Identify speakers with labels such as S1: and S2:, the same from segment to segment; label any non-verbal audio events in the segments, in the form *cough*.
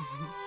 S1: Mm-hmm. *laughs*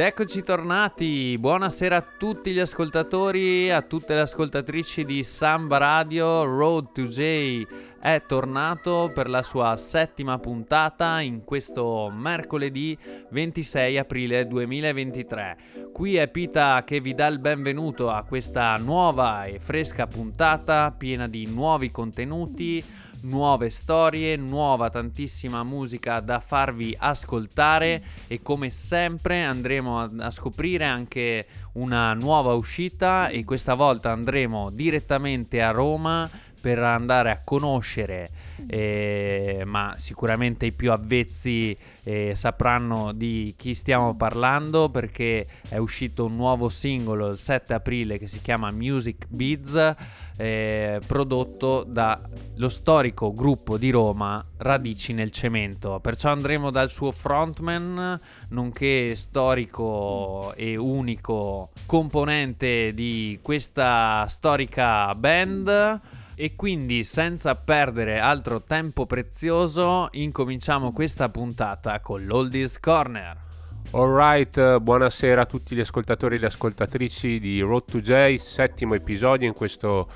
S1: Ed eccoci tornati, buonasera a tutti gli ascoltatori, a tutte le ascoltatrici di Samba Radio, Road to J è tornato per la sua settima puntata in questo mercoledì 26 aprile 2023. Qui è Pita che vi dà il benvenuto a questa nuova e fresca puntata piena di nuovi contenuti nuove storie, nuova tantissima musica da farvi ascoltare e come sempre andremo a, a scoprire anche una nuova uscita e questa volta andremo direttamente a Roma per andare a conoscere, eh, ma sicuramente i più avvezzi eh, sapranno di chi stiamo parlando perché è uscito un nuovo singolo il 7 aprile che si chiama Music Beats, eh, prodotto dallo storico gruppo di Roma Radici nel Cemento. Perciò andremo dal suo frontman, nonché storico e unico componente di questa storica band e quindi senza perdere altro tempo prezioso incominciamo questa puntata con l'Oldies Corner.
S2: Alright, buonasera a tutti gli ascoltatori e le ascoltatrici di Road to J, settimo episodio in questo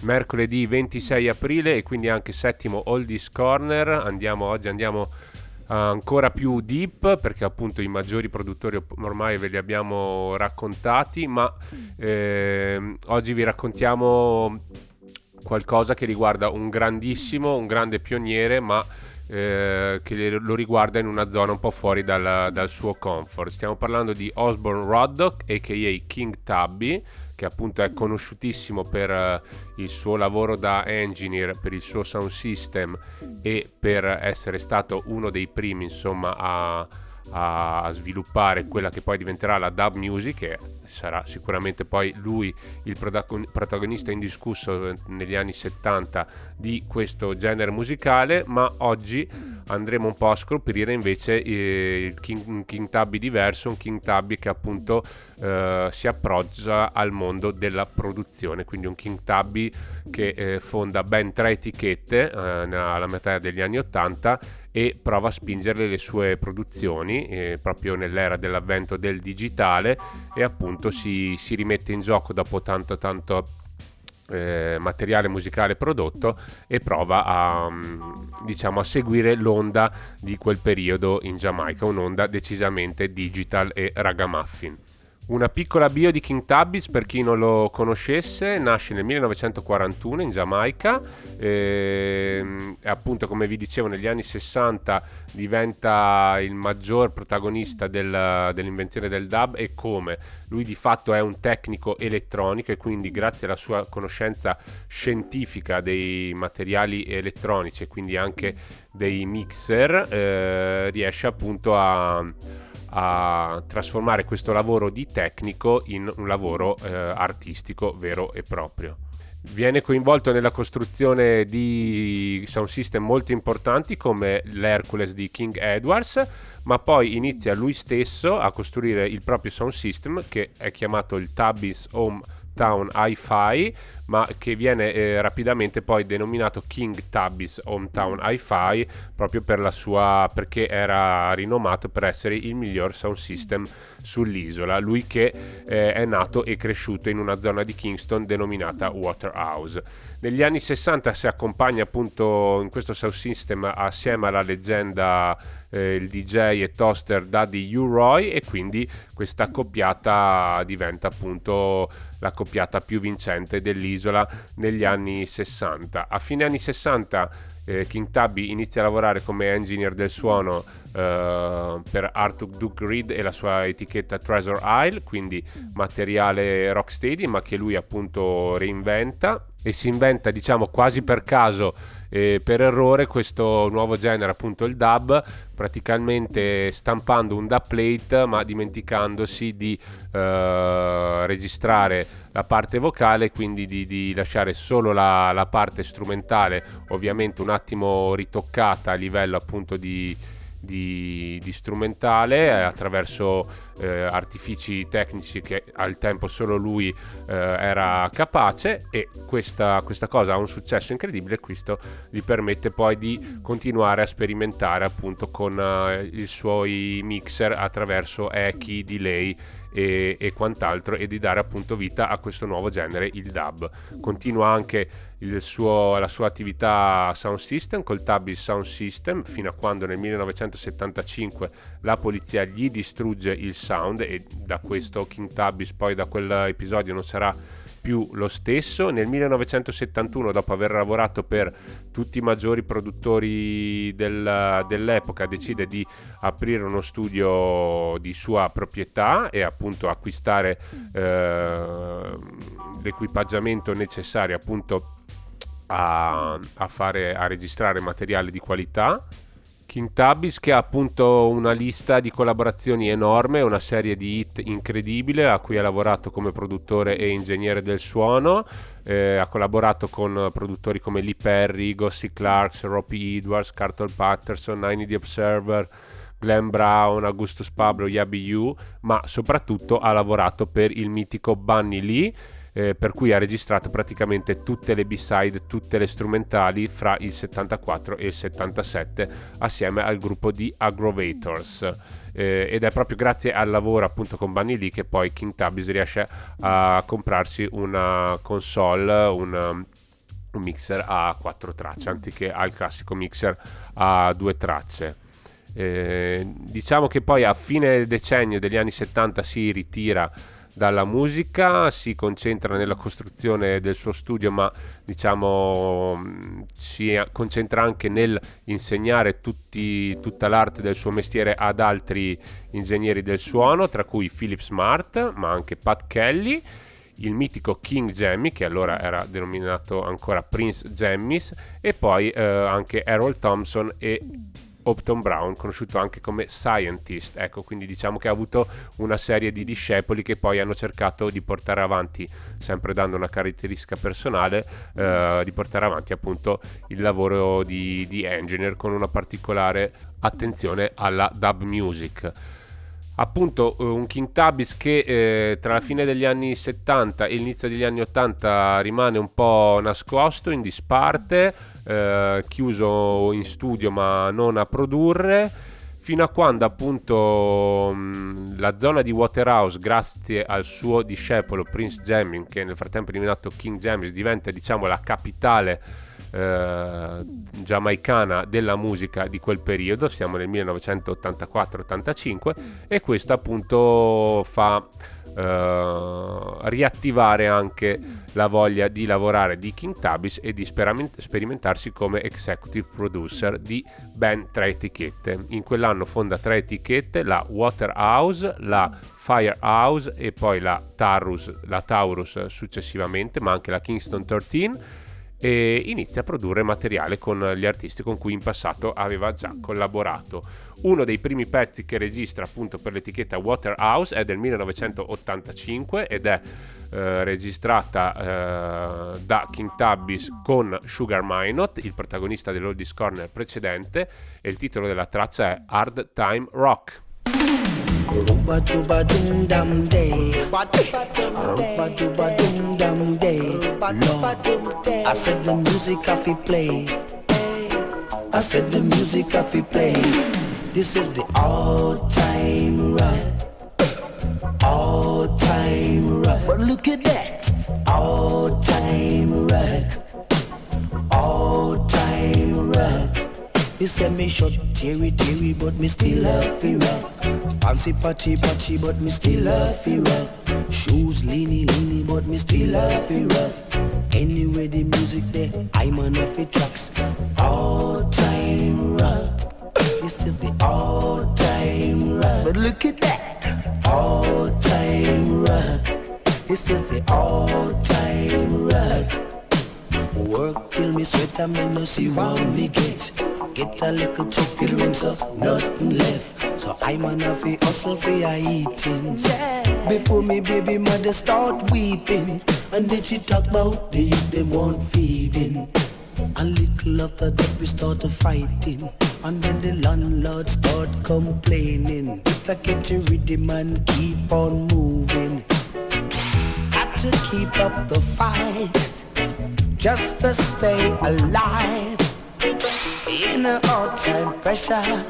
S2: mercoledì 26 aprile e quindi anche settimo Oldies Corner. Andiamo oggi andiamo ancora più deep perché appunto i maggiori produttori ormai ve li abbiamo raccontati, ma eh, oggi vi raccontiamo qualcosa che riguarda un grandissimo, un grande pioniere, ma eh, che lo riguarda in una zona un po' fuori dal, dal suo comfort. Stiamo parlando di Osborne Roddock, a.k.a. King Tubby, che appunto è conosciutissimo per uh, il suo lavoro da engineer, per il suo sound system e per essere stato uno dei primi, insomma, a a sviluppare quella che poi diventerà la dub music e sarà sicuramente poi lui il protagonista indiscusso negli anni 70 di questo genere musicale ma oggi andremo un po' a scoprire invece eh, il King, King Tabby diverso un King Tabby che appunto eh, si approccia al mondo della produzione quindi un King Tabby che eh, fonda ben tre etichette eh, nella metà degli anni 80 e prova a spingere le sue produzioni eh, proprio nell'era dell'avvento del digitale e appunto si, si rimette in gioco dopo tanto tanto eh, materiale musicale prodotto e prova a, mm, diciamo, a seguire l'onda di quel periodo in Giamaica, un'onda decisamente digital e ragamuffin. Una piccola bio di King Tubbies per chi non lo conoscesse, nasce nel 1941 in Giamaica ehm, e appunto come vi dicevo negli anni 60 diventa il maggior protagonista del, dell'invenzione del dub e come? Lui di fatto è un tecnico elettronico e quindi grazie alla sua conoscenza scientifica dei materiali elettronici e quindi anche dei mixer eh, riesce appunto a a trasformare questo lavoro di tecnico in un lavoro eh, artistico vero e proprio. Viene coinvolto nella costruzione di sound system molto importanti come l'Hercules di King Edwards, ma poi inizia lui stesso a costruire il proprio sound system che è chiamato il Tubby's Home Hometown Hi-Fi, ma che viene eh, rapidamente poi denominato King Tabby's Hometown Hi-Fi proprio per la sua, perché era rinomato per essere il miglior sound system sull'isola. Lui che eh, è nato e cresciuto in una zona di Kingston denominata Waterhouse. Negli anni 60 si accompagna appunto in questo sound system assieme alla leggenda eh, il DJ e toaster Daddy U. Roy e quindi questa accoppiata diventa appunto la coppiata più vincente dell'isola negli anni 60. A fine anni 60 eh, King Tubby inizia a lavorare come engineer del suono eh, per Arthur Duke Reed e la sua etichetta Treasure Isle, quindi materiale rocksteady, ma che lui appunto reinventa e si inventa diciamo quasi per caso eh, per errore questo nuovo genere appunto il dub praticamente stampando un dub plate ma dimenticandosi di eh, registrare la parte vocale quindi di, di lasciare solo la, la parte strumentale ovviamente un attimo ritoccata a livello appunto di di, di strumentale eh, attraverso eh, artifici tecnici che al tempo solo lui eh, era capace e questa, questa, cosa ha un successo incredibile e questo gli permette poi di continuare a sperimentare appunto con eh, i suoi mixer attraverso echi, delay e, e, quant'altro e di dare appunto vita a questo nuovo genere, il dub. Continua anche suo, la sua attività sound system col Tabby Sound System fino a quando nel 1975 la polizia gli distrugge il sound e da questo King Tabis poi da quell'episodio non sarà più lo stesso. Nel 1971, dopo aver lavorato per tutti i maggiori produttori del, dell'epoca, decide di aprire uno studio di sua proprietà e appunto acquistare eh, l'equipaggiamento necessario appunto a, a, fare, a registrare materiale di qualità King Tabis che ha appunto una lista di collaborazioni enorme, una serie di hit incredibile a cui ha lavorato come produttore e ingegnere del suono, eh, ha collaborato con produttori come Lee Perry, Gossie Clarks, Robbie Edwards, Carlton Patterson, Nine The Observer, Glenn Brown, Augustus Pablo, Yabi Yu, ma soprattutto ha lavorato per il mitico Bunny Lee eh, per cui ha registrato praticamente tutte le B-side, tutte le strumentali fra il 74 e il 77 assieme al gruppo di Aggrovators. Eh, ed è proprio grazie al lavoro appunto con Bunny Lee che poi King Tabis riesce a comprarsi una console, un, un mixer a quattro tracce anziché al classico mixer a due tracce. Eh, diciamo che poi a fine decennio degli anni 70 si ritira dalla musica, si concentra nella costruzione del suo studio, ma diciamo mm, si concentra anche nel insegnare tutti, tutta l'arte del suo mestiere ad altri ingegneri del suono, tra cui Philip Smart, ma anche Pat Kelly il mitico King Jammy, che allora era denominato ancora Prince Jammies, e poi eh, anche Errol Thompson e Opton Brown, conosciuto anche come Scientist. Ecco, quindi diciamo che ha avuto una serie di discepoli che poi hanno cercato di portare avanti, sempre dando una caratteristica personale, eh, di portare avanti appunto il lavoro di, di engineer con una particolare attenzione alla dub music appunto eh, un King Tabis che eh, tra la fine degli anni 70 e l'inizio degli anni 80 rimane un po' nascosto, in disparte, eh, chiuso in studio ma non a produrre. Fino a quando appunto mh, la zona di Waterhouse grazie al suo discepolo Prince Jamming che nel frattempo è diventato King Jamming diventa diciamo la capitale eh, giamaicana della musica di quel periodo siamo nel 1984-85 e questo appunto fa Uh, riattivare anche la voglia di lavorare di King Tabis e di sperament- sperimentarsi come executive producer di ben tre etichette. In quell'anno fonda tre etichette, la Waterhouse, la Firehouse e poi la Taurus, la Taurus successivamente, ma anche la Kingston 13 e inizia a produrre materiale con gli artisti con cui in passato aveva già collaborato. Uno dei primi pezzi che registra appunto per l'etichetta Waterhouse è del 1985 ed è eh, registrata eh, da King Tabbis con Sugar Minot, il protagonista dell'Oldies Corner precedente, e il titolo della traccia è Hard Time Rock. Rumba
S3: Lord, I said the music I fi play. I said the music I fi play. This is the all-time rock. All-time rock. But look at that. All-time rock. All-time rock. He said me short teary teary, but me still love fi rock. Fancy patchy patchy, but me still love fi rock. Shoes leany leany, but me still love fi rock. Anyway the music there, I'm on off it tracks. All time rock. This is the all time rock. But look at that, all time rock. This is the all time rock. Work till me sweat and me no see what me get. Get a little chocolate rinse of nothing left. So I'm on a fi hustle for a eating. Before me baby mother start weeping. And then she talk about the youth them want feeding. A little after that we start fighting. And then the landlord start complaining. If I get a rhythm and keep on moving. Got to keep up the fight. Just to stay alive. In a all-time pressure.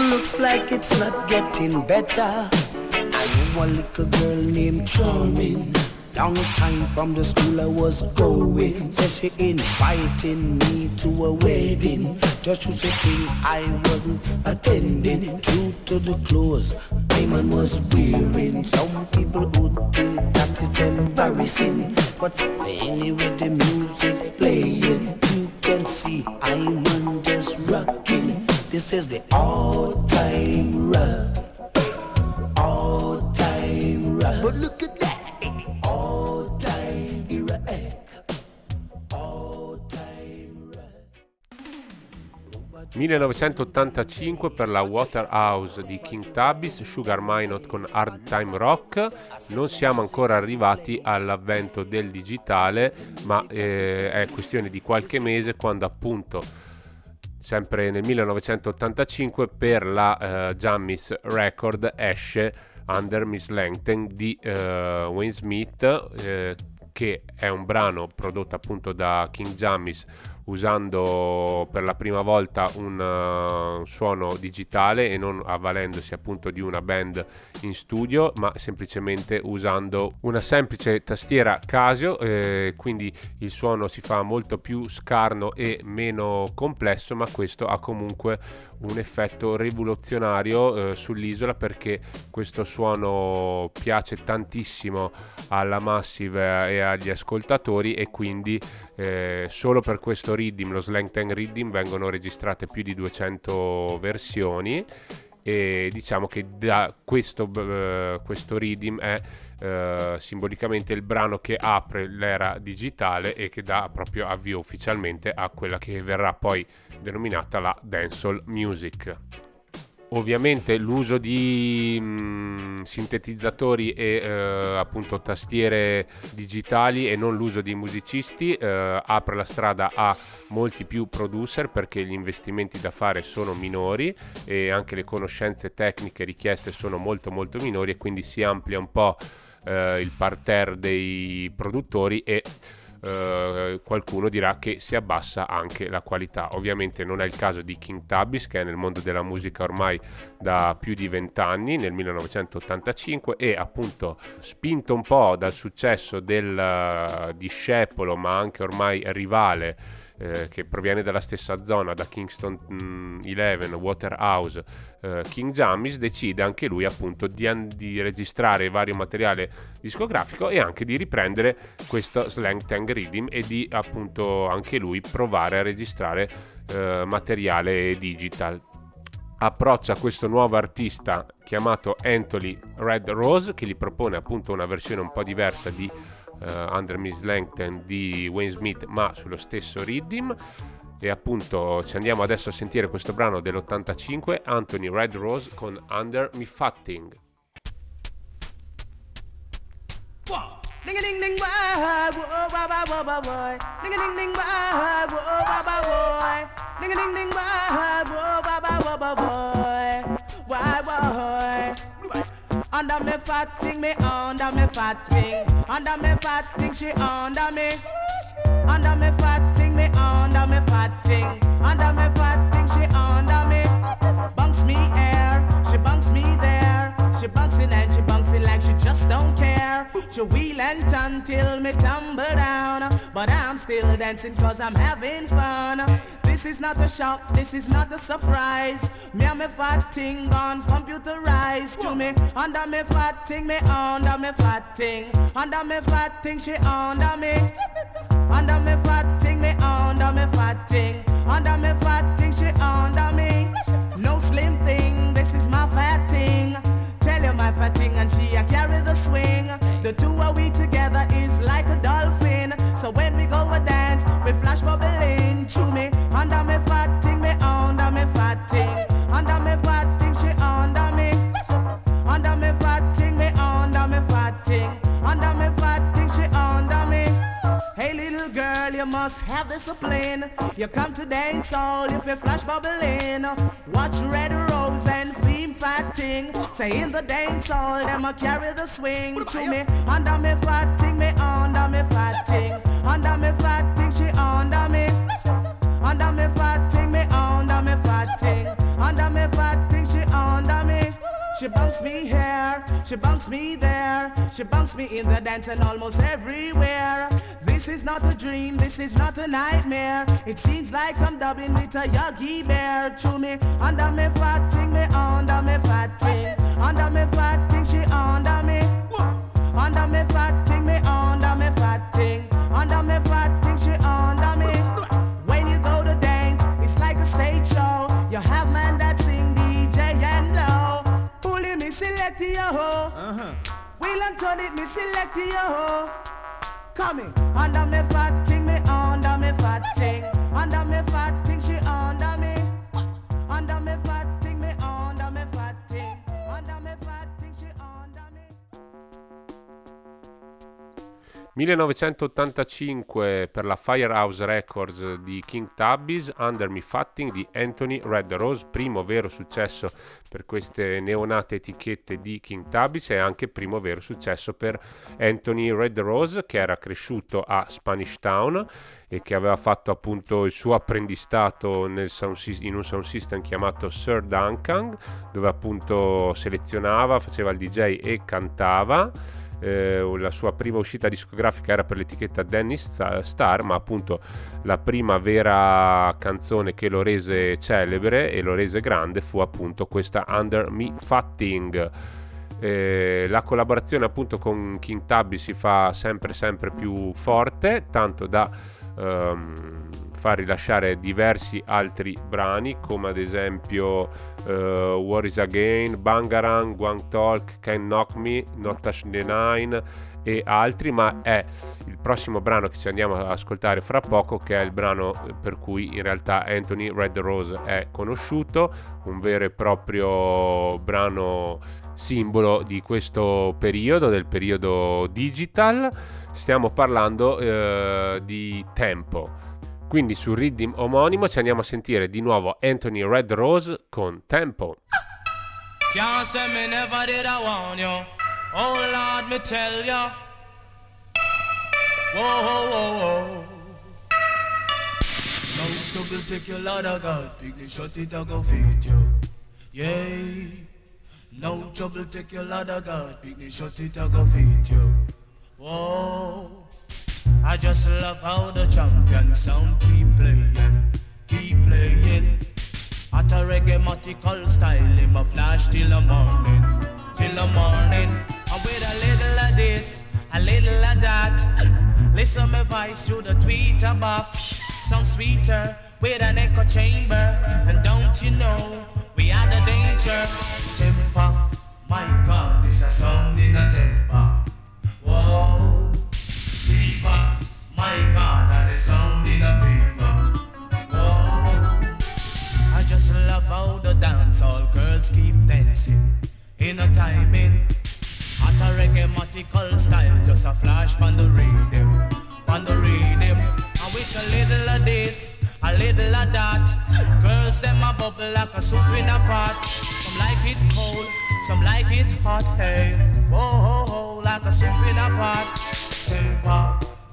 S3: Looks like it's not getting better. I know a little girl named Charming. Long time from the school I was going. Said she inviting me to a wedding. Just to say thing I wasn't attending. True to the clothes my man was wearing. Some people would think that is embarrassing. But anyway the music's playing. Can see I'm just rocking. This is the all-time rock.
S2: 1985 per la Waterhouse di King Tabis, Sugar Minot con Hard Time Rock. Non siamo ancora arrivati all'avvento del digitale, ma eh, è questione di qualche mese quando appunto sempre nel 1985 per la eh, Jammis Record esce Under Miss Langton di eh, Wayne Smith eh, che è un brano prodotto appunto da King Jammis usando per la prima volta un, uh, suono digitale e non avvalendosi appunto di una band in studio ma semplicemente usando una semplice tastiera Casio eh, quindi il suono si fa molto più scarno e meno complesso ma questo ha comunque un effetto rivoluzionario eh, sull'isola perché questo suono piace tantissimo alla Massive e agli ascoltatori e quindi eh, solo per questo Riddim, lo Slang Tank Riddim, vengono registrate più di 200 versioni e diciamo che da questo, uh, questo Riddim è uh, simbolicamente il brano che apre l'era digitale e che dà proprio avvio ufficialmente a quella che verrà poi denominata la dancehall music. Ovviamente l'uso di mh, sintetizzatori e eh, appunto tastiere digitali e non l'uso di musicisti eh, apre la strada a molti più producer perché gli investimenti da fare sono minori e anche le conoscenze tecniche richieste sono molto molto minori e quindi si amplia un po' eh, il parterre dei produttori e Uh, qualcuno dirà che si abbassa anche la qualità. Ovviamente non è il caso di King Tabis che è nel mondo della musica ormai da più di vent'anni, nel 1985 e appunto spinto un po' dal successo del uh, discepolo ma anche ormai rivale eh, che proviene dalla stessa zona, da Kingston mh, 11, Waterhouse, eh, King Jamis, decide anche lui appunto di, di, registrare vario materiale discografico e anche di riprendere questo Slang Tang Rhythm e di appunto anche lui provare a registrare eh, materiale digital. Approccia questo nuovo artista chiamato Anthony Red Rose che gli propone appunto una versione un po' diversa di Under Miss Langton di Wayne Smith ma sullo stesso rhythm e appunto ci andiamo adesso a sentire questo brano dell'85 Anthony Red Rose con Under Me Fatting. A ding why.
S4: Under me fat thing, me under me fat thing. Under me fat thing, she under me. Under me fat thing, me under me fat thing. Under me fat thing, she under me. Bunks me air, she bunks me there. She bunks in and she bunks in like she just don't care. She wheel and turn till me tumble down. But I'm still dancing cause I'm having fun. This is not a shock, this is not a surprise. Me and me fat thing gone computerized to me. Under me fat thing, me under me fat thing. Under me fat thing, she under me. Under me fat thing, me under me fat thing. Under me fat thing, she under me. No slim thing, this is my fat thing. Tell you my fat thing and she a carry the swing. The two are we must have discipline. You come to dance all if you flash bubbling. Watch red rose and theme fat thing. Say in the dance hall, them a carry the swing to me. Under me fat thing, me under me fat thing. Under me fat thing, she under me. Under me fat thing, me under me fat thing. Under me fat She bunks me here, she bunks me there. She bunks me in the dance and almost everywhere. This is not a dream, this is not a nightmare. It seems like I'm dubbing with a Yogi Bear to me. Under me fat thing, me under me fat thing. Under me fat thing, she under me. Under me fat thing, me under me fat thing. Under me fat me select yo. Uh-huh. Wheel and turn it, me select yo. Coming under me fat thing, me under me fat thing. Under me fat thing, she under me. Under me fat
S2: 1985 per la Firehouse Records di King Tubbies, Under Me Fatting di Anthony Red Rose, primo vero successo per queste neonate etichette di King Tubbies e anche primo vero successo per Anthony Red Rose che era cresciuto a Spanish Town e che aveva fatto appunto il suo apprendistato sound in un sound system chiamato Sir Duncan dove appunto selezionava, faceva il DJ e cantava eh, la sua prima uscita discografica era per l'etichetta Danny Star, ma appunto la prima vera canzone che lo rese celebre e lo rese grande fu appunto questa Under Me Fatting. Eh, la collaborazione appunto con King Tubby si fa sempre sempre più forte, tanto da ehm, far rilasciare diversi altri brani come ad esempio uh, War is Again, Bangarang, Guang Talk, Can Knock Me, Not Touch the Nine e altri, ma è il prossimo brano che ci andiamo ad ascoltare fra poco che è il brano per cui in realtà Anthony Red Rose è conosciuto, un vero e proprio brano simbolo di questo periodo, del periodo digital. Stiamo parlando uh, di tempo. Quindi sul rhythm omonimo ci andiamo a sentire di nuovo Anthony Red Rose con Tempo.
S5: Can't say me never did I warn you. Oh Lord, me tell ya. Whoa, whoa, whoa, whoa. No trouble take your Lord of God. Picnic shut it, I go feed you. Yeah. No trouble take your Lord of God. Picnic shut it, I go feed you. Whoa. I just love how the champion sound keep playing, keep playing. At a reggae style, him a flash till the morning, till the morning. And with a little of this, a little of that. Listen my voice through the tweeter box, sound sweeter with an echo chamber. And don't you know we are the danger? Temper, my God, this a sound in a temper. Whoa. My God, that is sound in a fever. Oh, I just love how the dancehall girls keep dancing in a timing. At a reggae style, just a flash on the rhythm, on the rhythm. And with a little of this, a little of that, girls them a bubble like a soup in a pot. Some like it cold, Some like it hot, hey. Whoa, like a soup in a pot. Temper,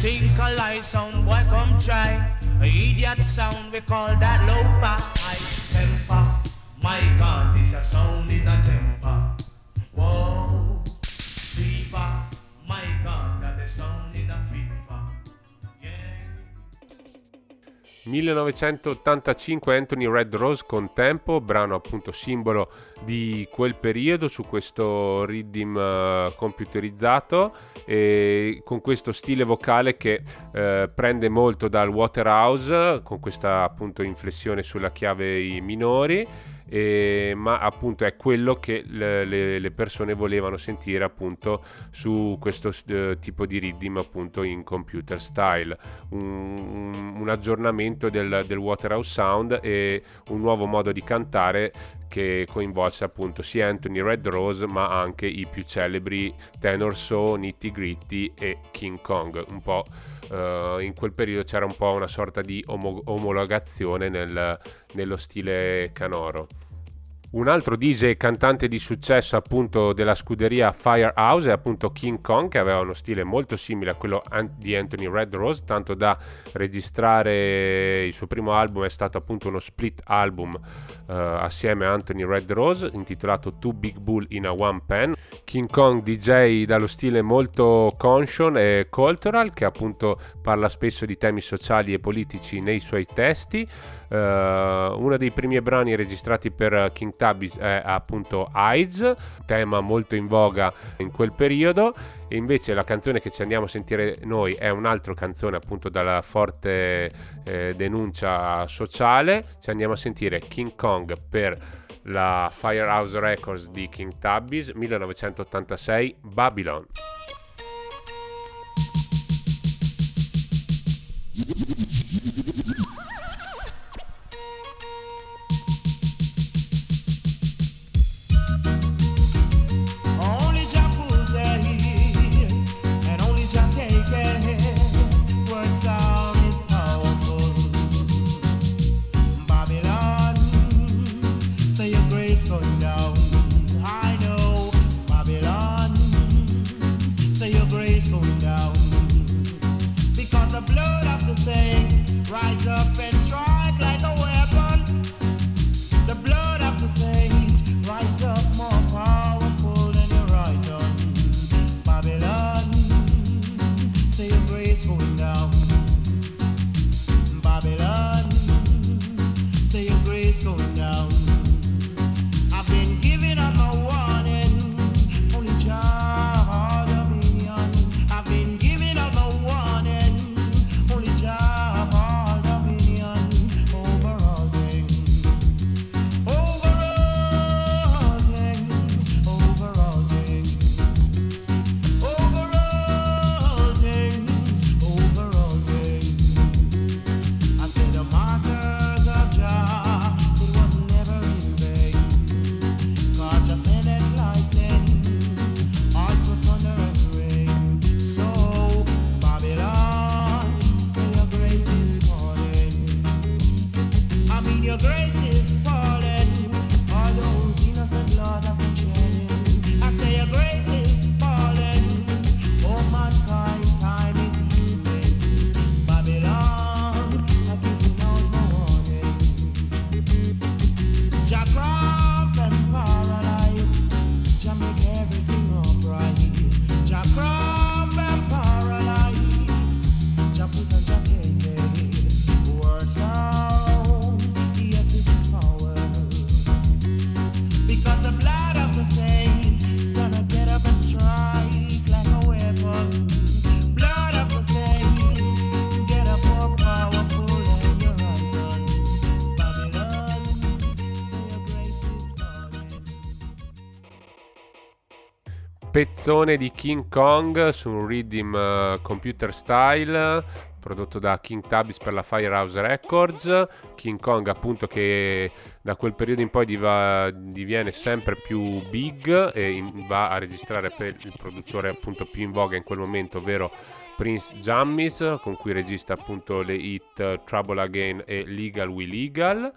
S5: Think a lie sound, boy come try. A idiot sound, we call that low-fi high temper. My God, this a sound in a temper. Whoa,
S2: 1985 Anthony Red Rose con Tempo, brano appunto simbolo di quel periodo su questo rhythm uh, computerizzato e con questo stile vocale che uh, prende molto dal Waterhouse con questa appunto inflessione sulla chiave minori eh, ma appunto è quello che le, le, le, persone volevano sentire appunto su questo uh, tipo di rhythm appunto in computer style. Un, un aggiornamento del, del, Waterhouse Sound e un nuovo modo di cantare che coinvolge appunto sia Anthony Red Rose ma anche i più celebri Tenor So, Nitty Gritty e King Kong. Un po' uh, in quel periodo c'era un po' una sorta di omo- omologazione nel, nello stile canoro un altro DJ cantante di successo appunto della scuderia Firehouse è appunto King Kong che aveva uno stile molto simile a quello di Anthony Red Rose tanto da registrare il suo primo album è stato appunto uno split album uh, assieme a Anthony Red Rose intitolato Two Big Bull in a One Pen King Kong DJ dallo stile molto conscious e cultural che appunto parla spesso di temi sociali e politici nei suoi testi uh, uno dei primi brani registrati per King Tabis è appunto AIDS, tema molto in voga in quel periodo e invece la canzone che ci andiamo a sentire noi è un'altra canzone appunto dalla forte eh, denuncia sociale, ci andiamo a sentire King Kong per la Firehouse Records di King Tabis 1986 Babylon. Pezzone di King Kong su un rhythm uh, computer style prodotto da King Tabis per la Firehouse Records. King Kong, appunto, che da quel periodo in poi diva, diviene sempre più big e in, va a registrare per il produttore appunto più in voga in quel momento, ovvero Prince Jammis, con cui registra appunto le hit Trouble Again e Legal We Legal.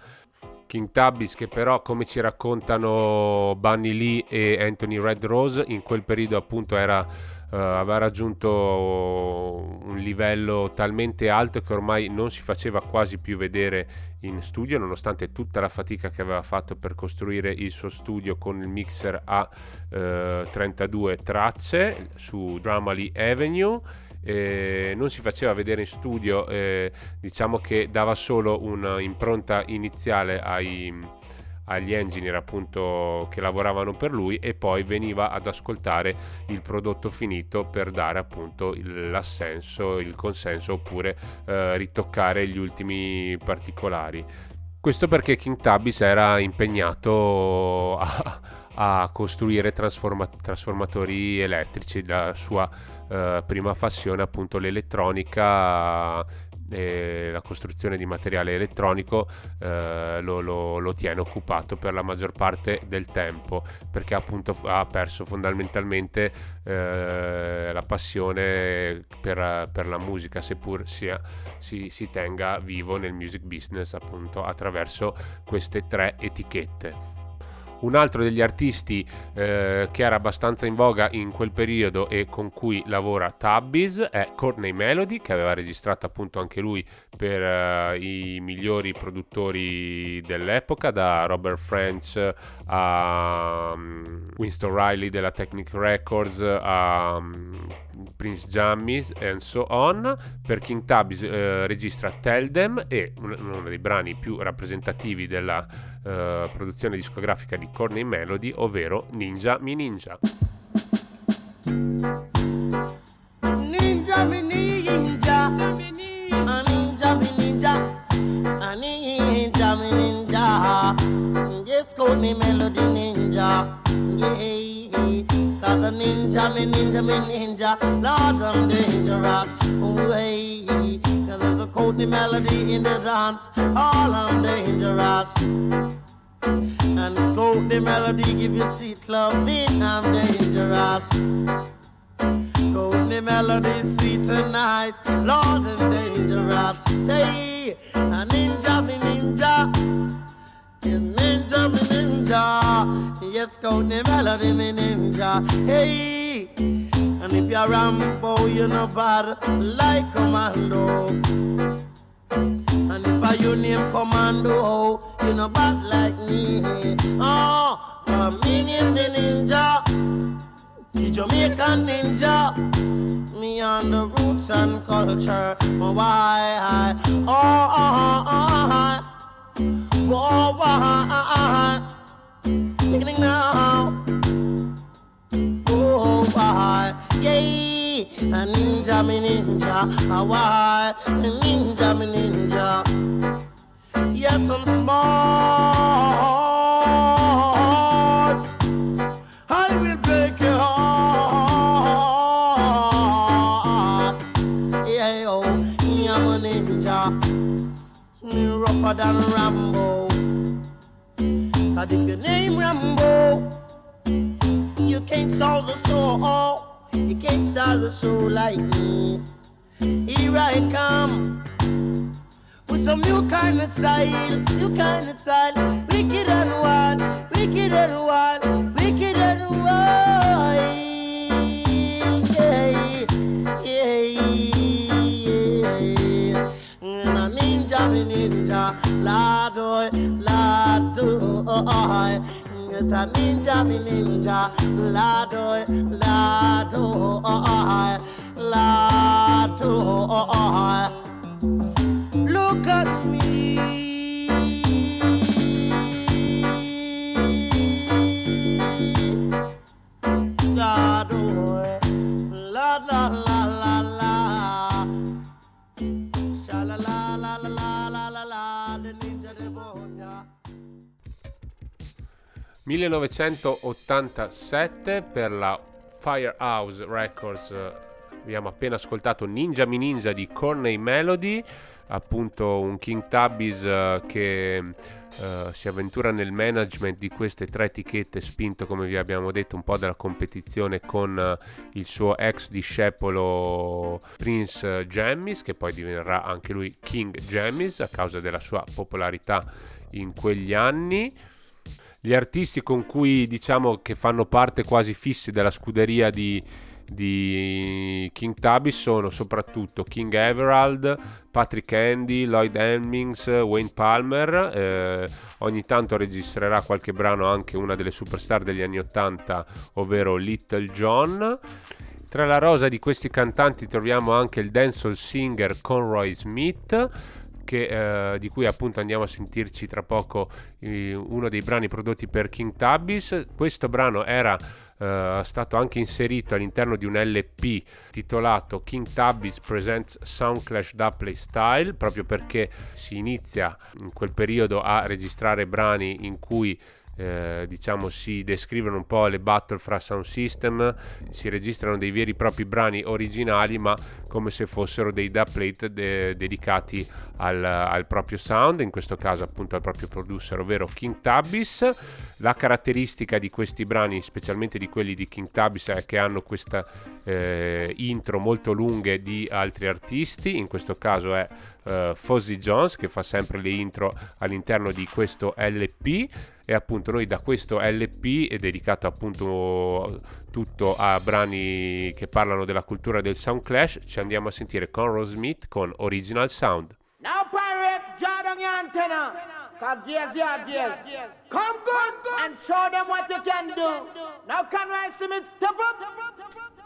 S2: King Tabis che però come ci raccontano Bunny Lee e Anthony Red Rose in quel periodo appunto era, uh, aveva raggiunto un livello talmente alto che ormai non si faceva quasi più vedere in studio nonostante tutta la fatica che aveva fatto per costruire il suo studio con il mixer a uh, 32 tracce su Dramally Avenue eh, non si faceva vedere in studio, eh, diciamo che dava solo un'impronta iniziale ai, agli engineer appunto che lavoravano per lui e poi veniva ad ascoltare il prodotto finito per dare appunto l'assenso, il consenso oppure eh, ritoccare gli ultimi particolari. Questo perché King Tabis era impegnato a, a costruire trasforma- trasformatori elettrici, la sua eh, prima passione appunto l'elettronica la costruzione di materiale elettronico eh, lo, lo, lo, tiene occupato per la maggior parte del tempo perché appunto ha perso fondamentalmente eh, la passione per, per, la musica seppur sia, si, si tenga vivo nel music business appunto attraverso queste tre etichette un altro degli artisti eh, che era abbastanza in voga in quel periodo e con cui lavora Tabbies è Courtney Melody, che aveva registrato appunto anche lui per uh, i migliori produttori dell'epoca, da Robert French a um, Winston Riley della Technic Records a um, Prince Jammies and so on. Per King Tabbies eh, registra Tell Them e uno dei brani più rappresentativi della eh, produzione discografica di Corney Melody, ovvero Ninja Mi Ninja. Ninja mi ninja, yes Courtney Melody ninja, yeah, cause a ninja me ninja me ninja, Lord I'm dangerous, way, cause there's a Courtney Melody in the dance, all I'm dangerous. And got the melody, give you sweet loving, I'm dangerous. The melody, sweet tonight, Lord, and dangerous. Hey, a ninja, me ninja. Me ninja. Yes, got the melody, me ninja. Hey, and if you're Rambo, you're not bad like commando. And if I you name commando, you know bad like me. Oh, I'm in the ninja, the Jamaican ninja. Me on the roots and culture, oh why? Oh, oh, oh, oh, oh, Beginning now, oh why? Yeah a ninja me ninja, a why ninja me ninja. Yes, I'm smart. I will break your heart. Yeah, oh, I'm a ninja, rougher than Rambo. Cause if your name Rambo, you can't solve the show. You can't start the show like me. Here I come with some new kind of style, new kind of style. Wicked and wild, wicked and wild, wicked and wild. Yeah, yeah, yeah. Mm, A ninja, me Oh, oh, ninja, lado, lado. Oh, it's a ninja, me ninja, lado, lado, lado. Look at me. 1987 per la Firehouse Records. Abbiamo appena ascoltato Ninja Mi Ninja di Corney Melody appunto un King Tabbies uh, che uh, si avventura nel management di queste tre etichette spinto come vi abbiamo detto un po' dalla competizione con uh, il suo ex discepolo Prince Jammis che poi diventerà anche lui King Jammis a causa della sua popolarità in quegli anni gli artisti con cui diciamo che fanno parte quasi fissi della scuderia di di King Tubby sono soprattutto King Everald, Patrick Andy, Lloyd Hemmings, Wayne Palmer. Eh, ogni tanto registrerà qualche brano anche una delle superstar degli anni 80, ovvero Little John. Tra la rosa di questi cantanti troviamo anche il dancehall singer Conroy Smith, che, eh, di cui appunto andiamo a sentirci tra poco eh, uno dei brani prodotti per King Tubbies. Questo brano era Uh, stato anche inserito all'interno di un LP titolato King Tubbies Presents Sound Clash Duplay Style, proprio perché si inizia in quel periodo a registrare brani in cui eh, diciamo si descrivono un po' le battle fra sound system, si registrano dei veri e propri brani originali ma come se fossero dei dubplate de- dedicati al, al, proprio sound, in questo caso appunto al proprio producer ovvero King Tabis. La caratteristica di questi brani, specialmente di quelli di King Tabis, è che hanno questa eh, intro molto lunghe di altri artisti, in questo caso è uh, Fozzy Jones che fa sempre le intro all'interno di questo LP e appunto noi da questo LP è dedicato appunto tutto a brani che parlano della cultura del sound clash ci andiamo a sentire Conroe Smith con Original Sound.
S6: Now pirate, draw antenna Cause gears, yeah, gears Come good and show them what you can do. Now Conroe Smith, step up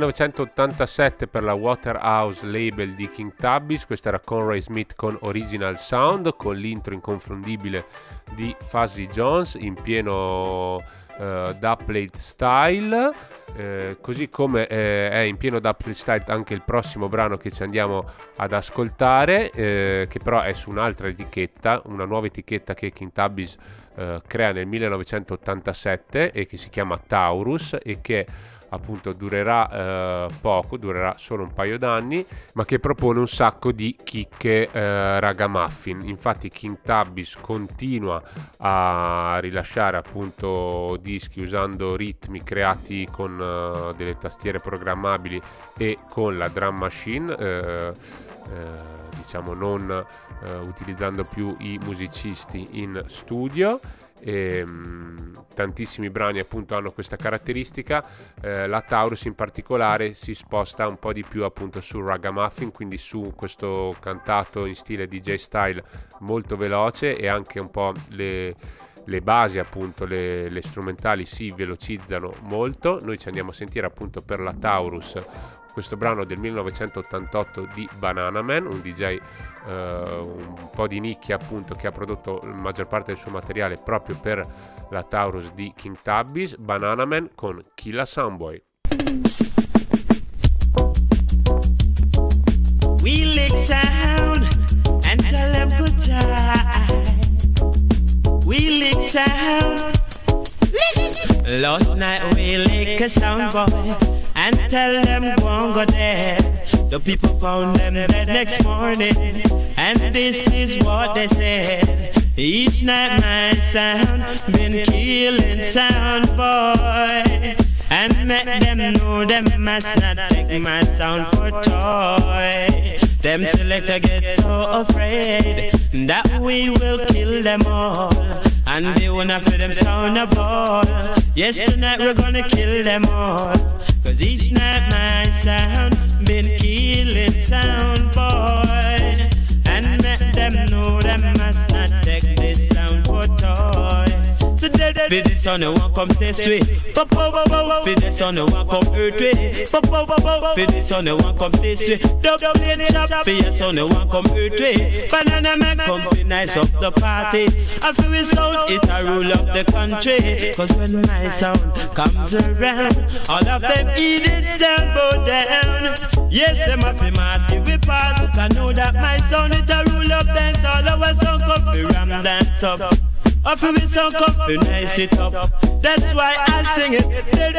S2: 1987 per la Waterhouse label di King Tubbies, questa era Conroy Smith con Original Sound, con l'intro inconfondibile di Fuzzy Jones in pieno uh, Dubplate Style. Eh, così come eh, è in pieno Dubplate Style anche il prossimo brano che ci andiamo ad ascoltare, eh, che però è su un'altra etichetta, una nuova etichetta che King Tabis eh, crea nel 1987 e che si chiama Taurus e che appunto durerà eh, poco, durerà solo un paio d'anni, ma che propone un sacco di chicche eh, ragamuffin. Infatti King Tabbis continua a rilasciare appunto dischi usando ritmi creati con eh, delle tastiere programmabili e con la drum machine. Eh, eh, diciamo non eh, utilizzando più i musicisti in studio e, mh, tantissimi brani appunto hanno questa caratteristica. Eh, la Taurus in particolare si sposta un po' di più appunto sul ragamuffin quindi su questo cantato in stile DJ style molto veloce e anche un po' le, le basi appunto le, le strumentali si velocizzano molto. Noi ci andiamo a sentire appunto per la Taurus questo brano del 1988 di Banana Man, un DJ eh, un po' di nicchia appunto che ha prodotto la maggior parte del suo materiale proprio per la Taurus di King Tabbies, Banana Man con Killa Soundboy.
S7: We lick sound and tell them good time. We lick sound. Last night we lick a sound boy and tell them go there. The people found them dead next morning, and this is what they said. Each night my sound been killing sound boy. And make them know them must not take my sound for toy. Them selector get so afraid that we will kill them all. And they wanna feel them sound a ball. Yes, tonight we're gonna kill them all. Cause each night my sound been killing sound boy. And make them know them must not take this. This on the one come this way. For this on the one come earth way. This on the one come this way. Double plate chop yes on the one come earth way. Banana man come fi nice up the party. I feel we sound it a rule up the country. Cause when my sound comes around, all of them eat it sound go down. Yes, them have to mask if we pass. Can know that my sound it a rule up dance. All our sound come fi ram dance up. I feel me sound come fi nice it up. That's why I sing it.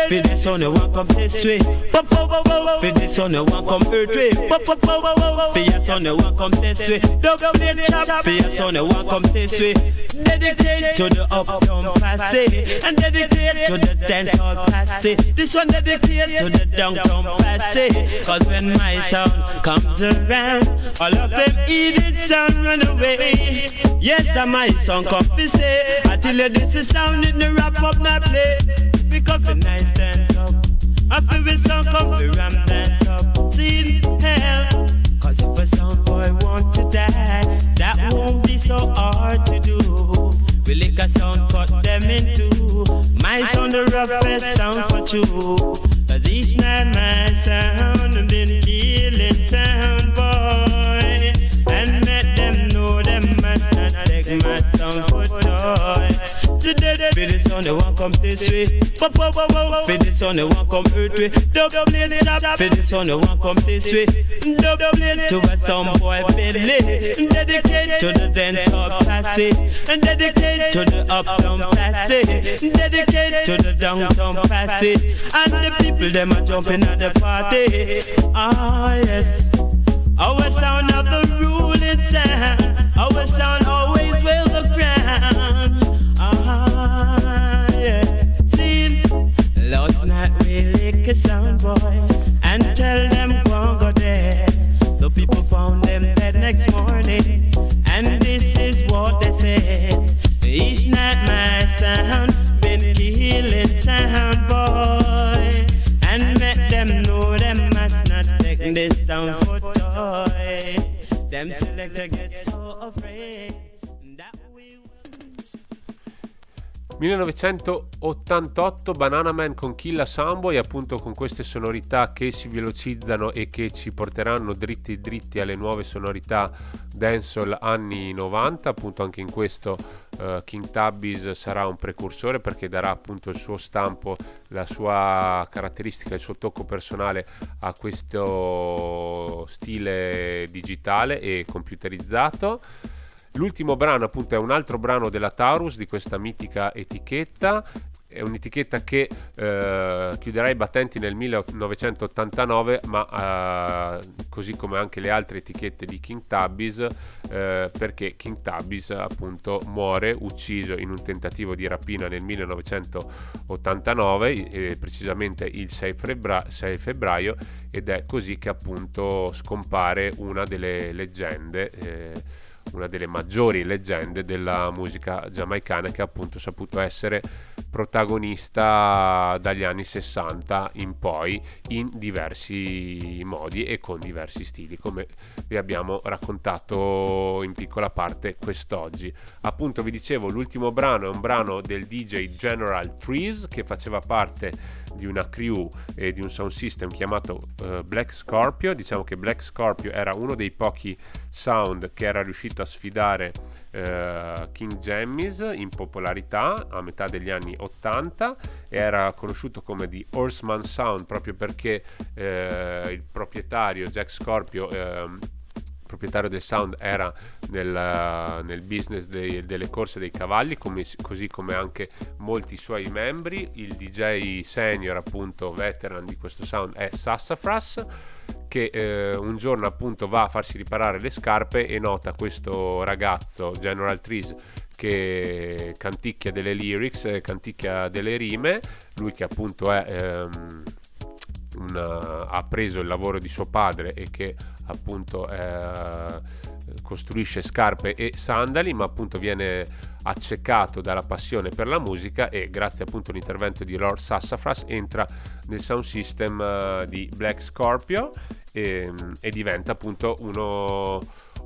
S7: For this on the one come this way. For this on the one come earth way. For yes on the one come this way. Double plate chop. For yes on the one come this way. Dedicate to the uptown passe and dedicate to the dancehall passe. This one dedicate to the downtown passe. Cause when my sound comes around, all of them eat it sound run away. Yes, my song come fi say. Until this is sound in the wrap up not play. We come fi nice dance up. I feel we sound come fi ram dance up. See hell. Cause if a sound boy want to die, that won't be so hard to do. We lick a sound, cut them in two. My sound the roughest sound for two. Cause each night my sound been killing sound boy. And let them know them must not take my. On the one come this way. On the one come earth way. Double on the one come this way. Double to a some boy belly. Dedicate to the dancehall passe. And dedicate to the uptown passe. Dedicate to the downtown passe. And the people them are jumping at the party. Ah yes. Our sound of the ruling sound. Our sound always will the ground. We lick a sound boy and tell them go go there. The people found them dead next morning, and this is what they said. Each night my sound been killing sound boy, and make them know them must not take this sound for toy. Them selector get so afraid
S2: 1988 Banana Man con Killa Sambo e appunto con queste sonorità che si velocizzano e che ci porteranno dritti dritti alle nuove sonorità dancehall anni 90 appunto anche in questo uh, King Tabbies sarà un precursore perché darà appunto il suo stampo la sua caratteristica il suo tocco personale a questo stile digitale e computerizzato L'ultimo brano appunto è un altro brano della Taurus di questa mitica etichetta. È un'etichetta che eh, chiuderà i battenti nel 1989, ma eh, così come anche le altre etichette di King Tabbies, eh, perché King Tabbies appunto muore ucciso in un tentativo di rapina nel 1989, precisamente il 6, febbra- 6, febbraio, ed è così che appunto scompare una delle leggende eh, una delle maggiori leggende della musica giamaicana che appunto ha saputo essere protagonista dagli anni 60 in poi in diversi modi e con diversi stili come vi abbiamo raccontato in piccola parte quest'oggi. Appunto vi dicevo l'ultimo brano è un brano del DJ General Trees che faceva parte di una crew e di un sound system chiamato uh, Black Scorpio. Diciamo che Black Scorpio era uno dei pochi sound che era riuscito a sfidare uh, King Jammies in popolarità a metà degli anni 80 era conosciuto come The Horseman Sound proprio perché uh, il proprietario Jack Scorpio ehm, proprietario del sound era nel, nel business dei, delle corse dei cavalli, come, così come anche molti suoi membri. Il DJ senior, appunto, veteran di questo sound è Sassafras che eh, un giorno appunto va a farsi riparare le scarpe e nota questo ragazzo General Trees che canticchia delle lyrics, canticchia delle rime, lui che appunto è ehm, una, ha preso il lavoro di suo padre e che appunto eh, costruisce scarpe e sandali, ma appunto viene accecato dalla passione per la musica e grazie appunto all'intervento di Lord Sassafras entra nel sound system uh, di Black Scorpio e, e diventa appunto uno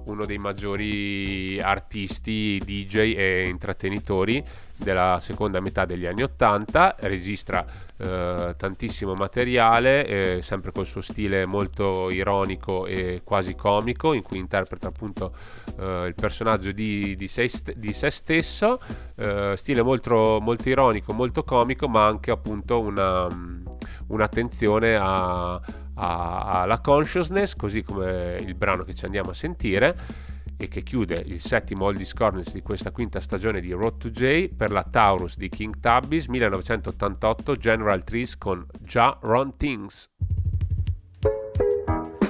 S2: uno dei maggiori artisti, DJ e intrattenitori della seconda metà degli anni 80, registra eh, tantissimo materiale, eh, sempre col suo stile molto ironico e quasi comico, in cui interpreta appunto eh, il personaggio di, di, se, di se, stesso, eh, stile molto, molto, ironico, molto comico, ma anche appunto una, un'attenzione a alla consciousness, così come il brano che ci andiamo a sentire e che chiude il settimo Oldies Corners di questa quinta stagione di Road to J per la Taurus di King Tubbies 1988 General Trees con Ja Ron Things.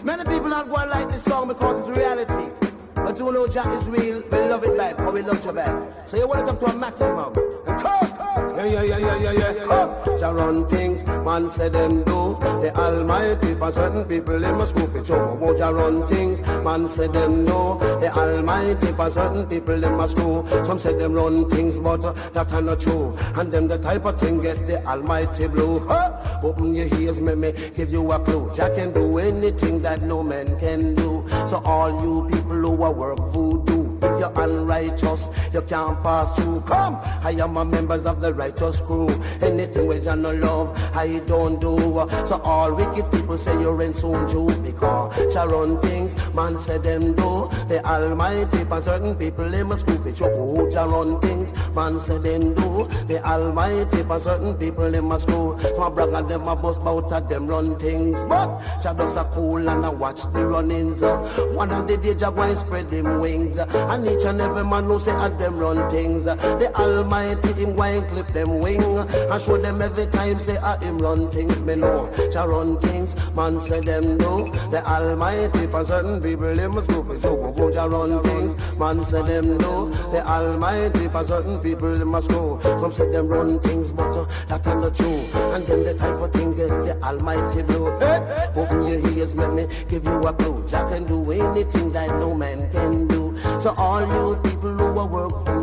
S8: Many people not going like this song because it's reality. But you know Jack is real, we love it back, or we love you back. So you want it up to a maximum. And come, yeah, yeah, yeah, yeah, yeah, yeah, yeah. Jah run things, man say them do. The Almighty for certain people, they must go for trouble. Won't Jah run things, man say them do. The Almighty for certain people, they must go. Some say them run things, but uh, that are not true. And them the type of thing get the Almighty blue. Huh? Open your ears, me, me give you a clue. Jah can do anything that no man can do. So all you people who are work voodoo. If you're unrighteous, you can't pass through. Come, I am a members of the righteous crew. Anything which I no love, I don't do. So all wicked people say you're in soon Jew because Sharon things, man said them do. The Almighty for certain people they must go for you. Sharon things, man said them do. The Almighty for certain people they must go. So my brother them a bust bout at them run things, but shadows are cool and I watch the runnings. One of the days I spread them wings. Each and every man who say at them run things. The Almighty him wine clip them wing. And show them every time say at him run things. Me know, cha run things. Man say them do. The Almighty for certain people they must go for joke. Won't ya run things? Man say them do. The Almighty for certain people they must go. Some say them run things, but uh, that ain't the true. And them the type of thing get the Almighty do. Open your ears, let me give you a clue. Jack can do anything that no man can do. So all you people who are work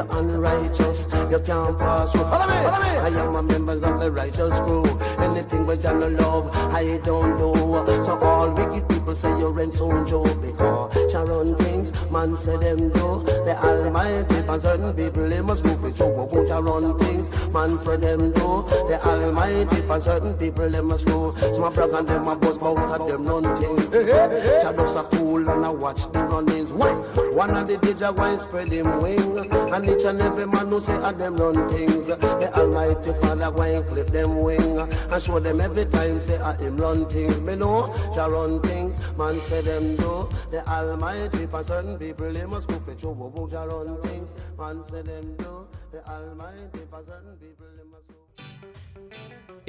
S8: the unrighteous. You can't pass through. Follow me, follow me. I am a member of the righteous crew. Anything but you no love, I don't do. So all wicked people say you're in soon joke because Sharon things, man say them do. The Almighty for certain people they must move it through. Won't run things, man say them do. The Almighty for certain people they must go. So my brother and them a boss bout of them run things. Shadows are cool and I watch the runnings. One of the DJ wine spread him wing, and each and every man who say a them run things. The Almighty Father wine clip them wing and show them every time say a him run things. Me know shall run things, man say them do. The Almighty for certain people they must go for show who shall run things. Man say them do. The Almighty for certain people go.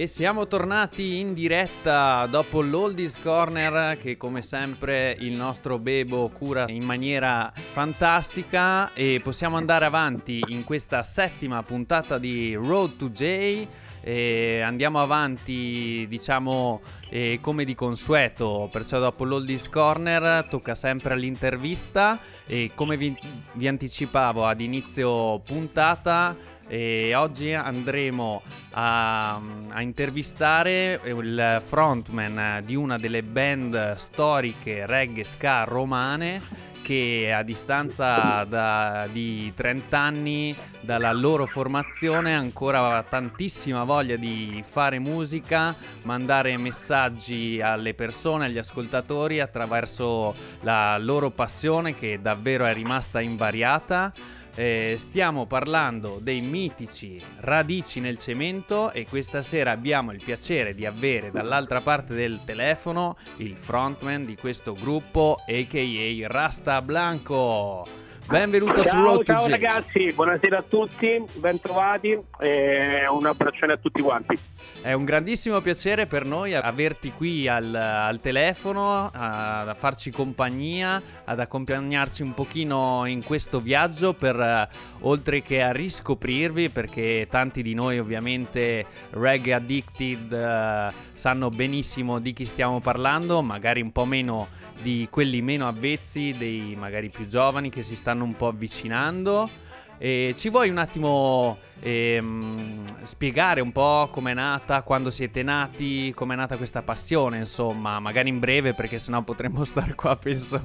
S1: E siamo tornati in diretta dopo l'Oldies Corner che come sempre il nostro Bebo cura in maniera fantastica. E possiamo andare avanti in questa settima puntata di Road to J. E andiamo avanti diciamo eh, come di consueto. Perciò dopo l'Oldies Corner tocca sempre all'intervista e come vi, vi anticipavo ad inizio puntata e oggi andremo a, a, intervistare il frontman di una delle band storiche reggae ska romane che a distanza da, di 30 anni dalla loro formazione ancora ha tantissima voglia di fare musica, mandare messaggi alle persone, agli ascoltatori attraverso la loro passione che davvero è rimasta invariata. Eh, stiamo parlando dei mitici radici nel cemento e questa sera abbiamo il piacere di avere dall'altra parte del telefono il frontman di questo gruppo, a.k.a. Rasta Blanco. Benvenuto su
S9: Ciao,
S1: Road to
S9: ciao ragazzi, buonasera a tutti, bentrovati e un abbraccione a tutti quanti.
S1: È un grandissimo piacere per noi averti qui al, al telefono, a, a farci compagnia, ad accompagnarci un pochino in questo viaggio per eh, oltre che a riscoprirvi, perché tanti di noi ovviamente reggae addicted eh, sanno benissimo di chi stiamo parlando, magari un po' meno di quelli meno avvezzi, dei magari più giovani che si stanno un po' avvicinando. E ci vuoi un attimo ehm, spiegare un po' com'è nata, quando siete nati, com'è nata questa passione, insomma, magari in breve perché sennò potremmo *laughs* stare qua, penso,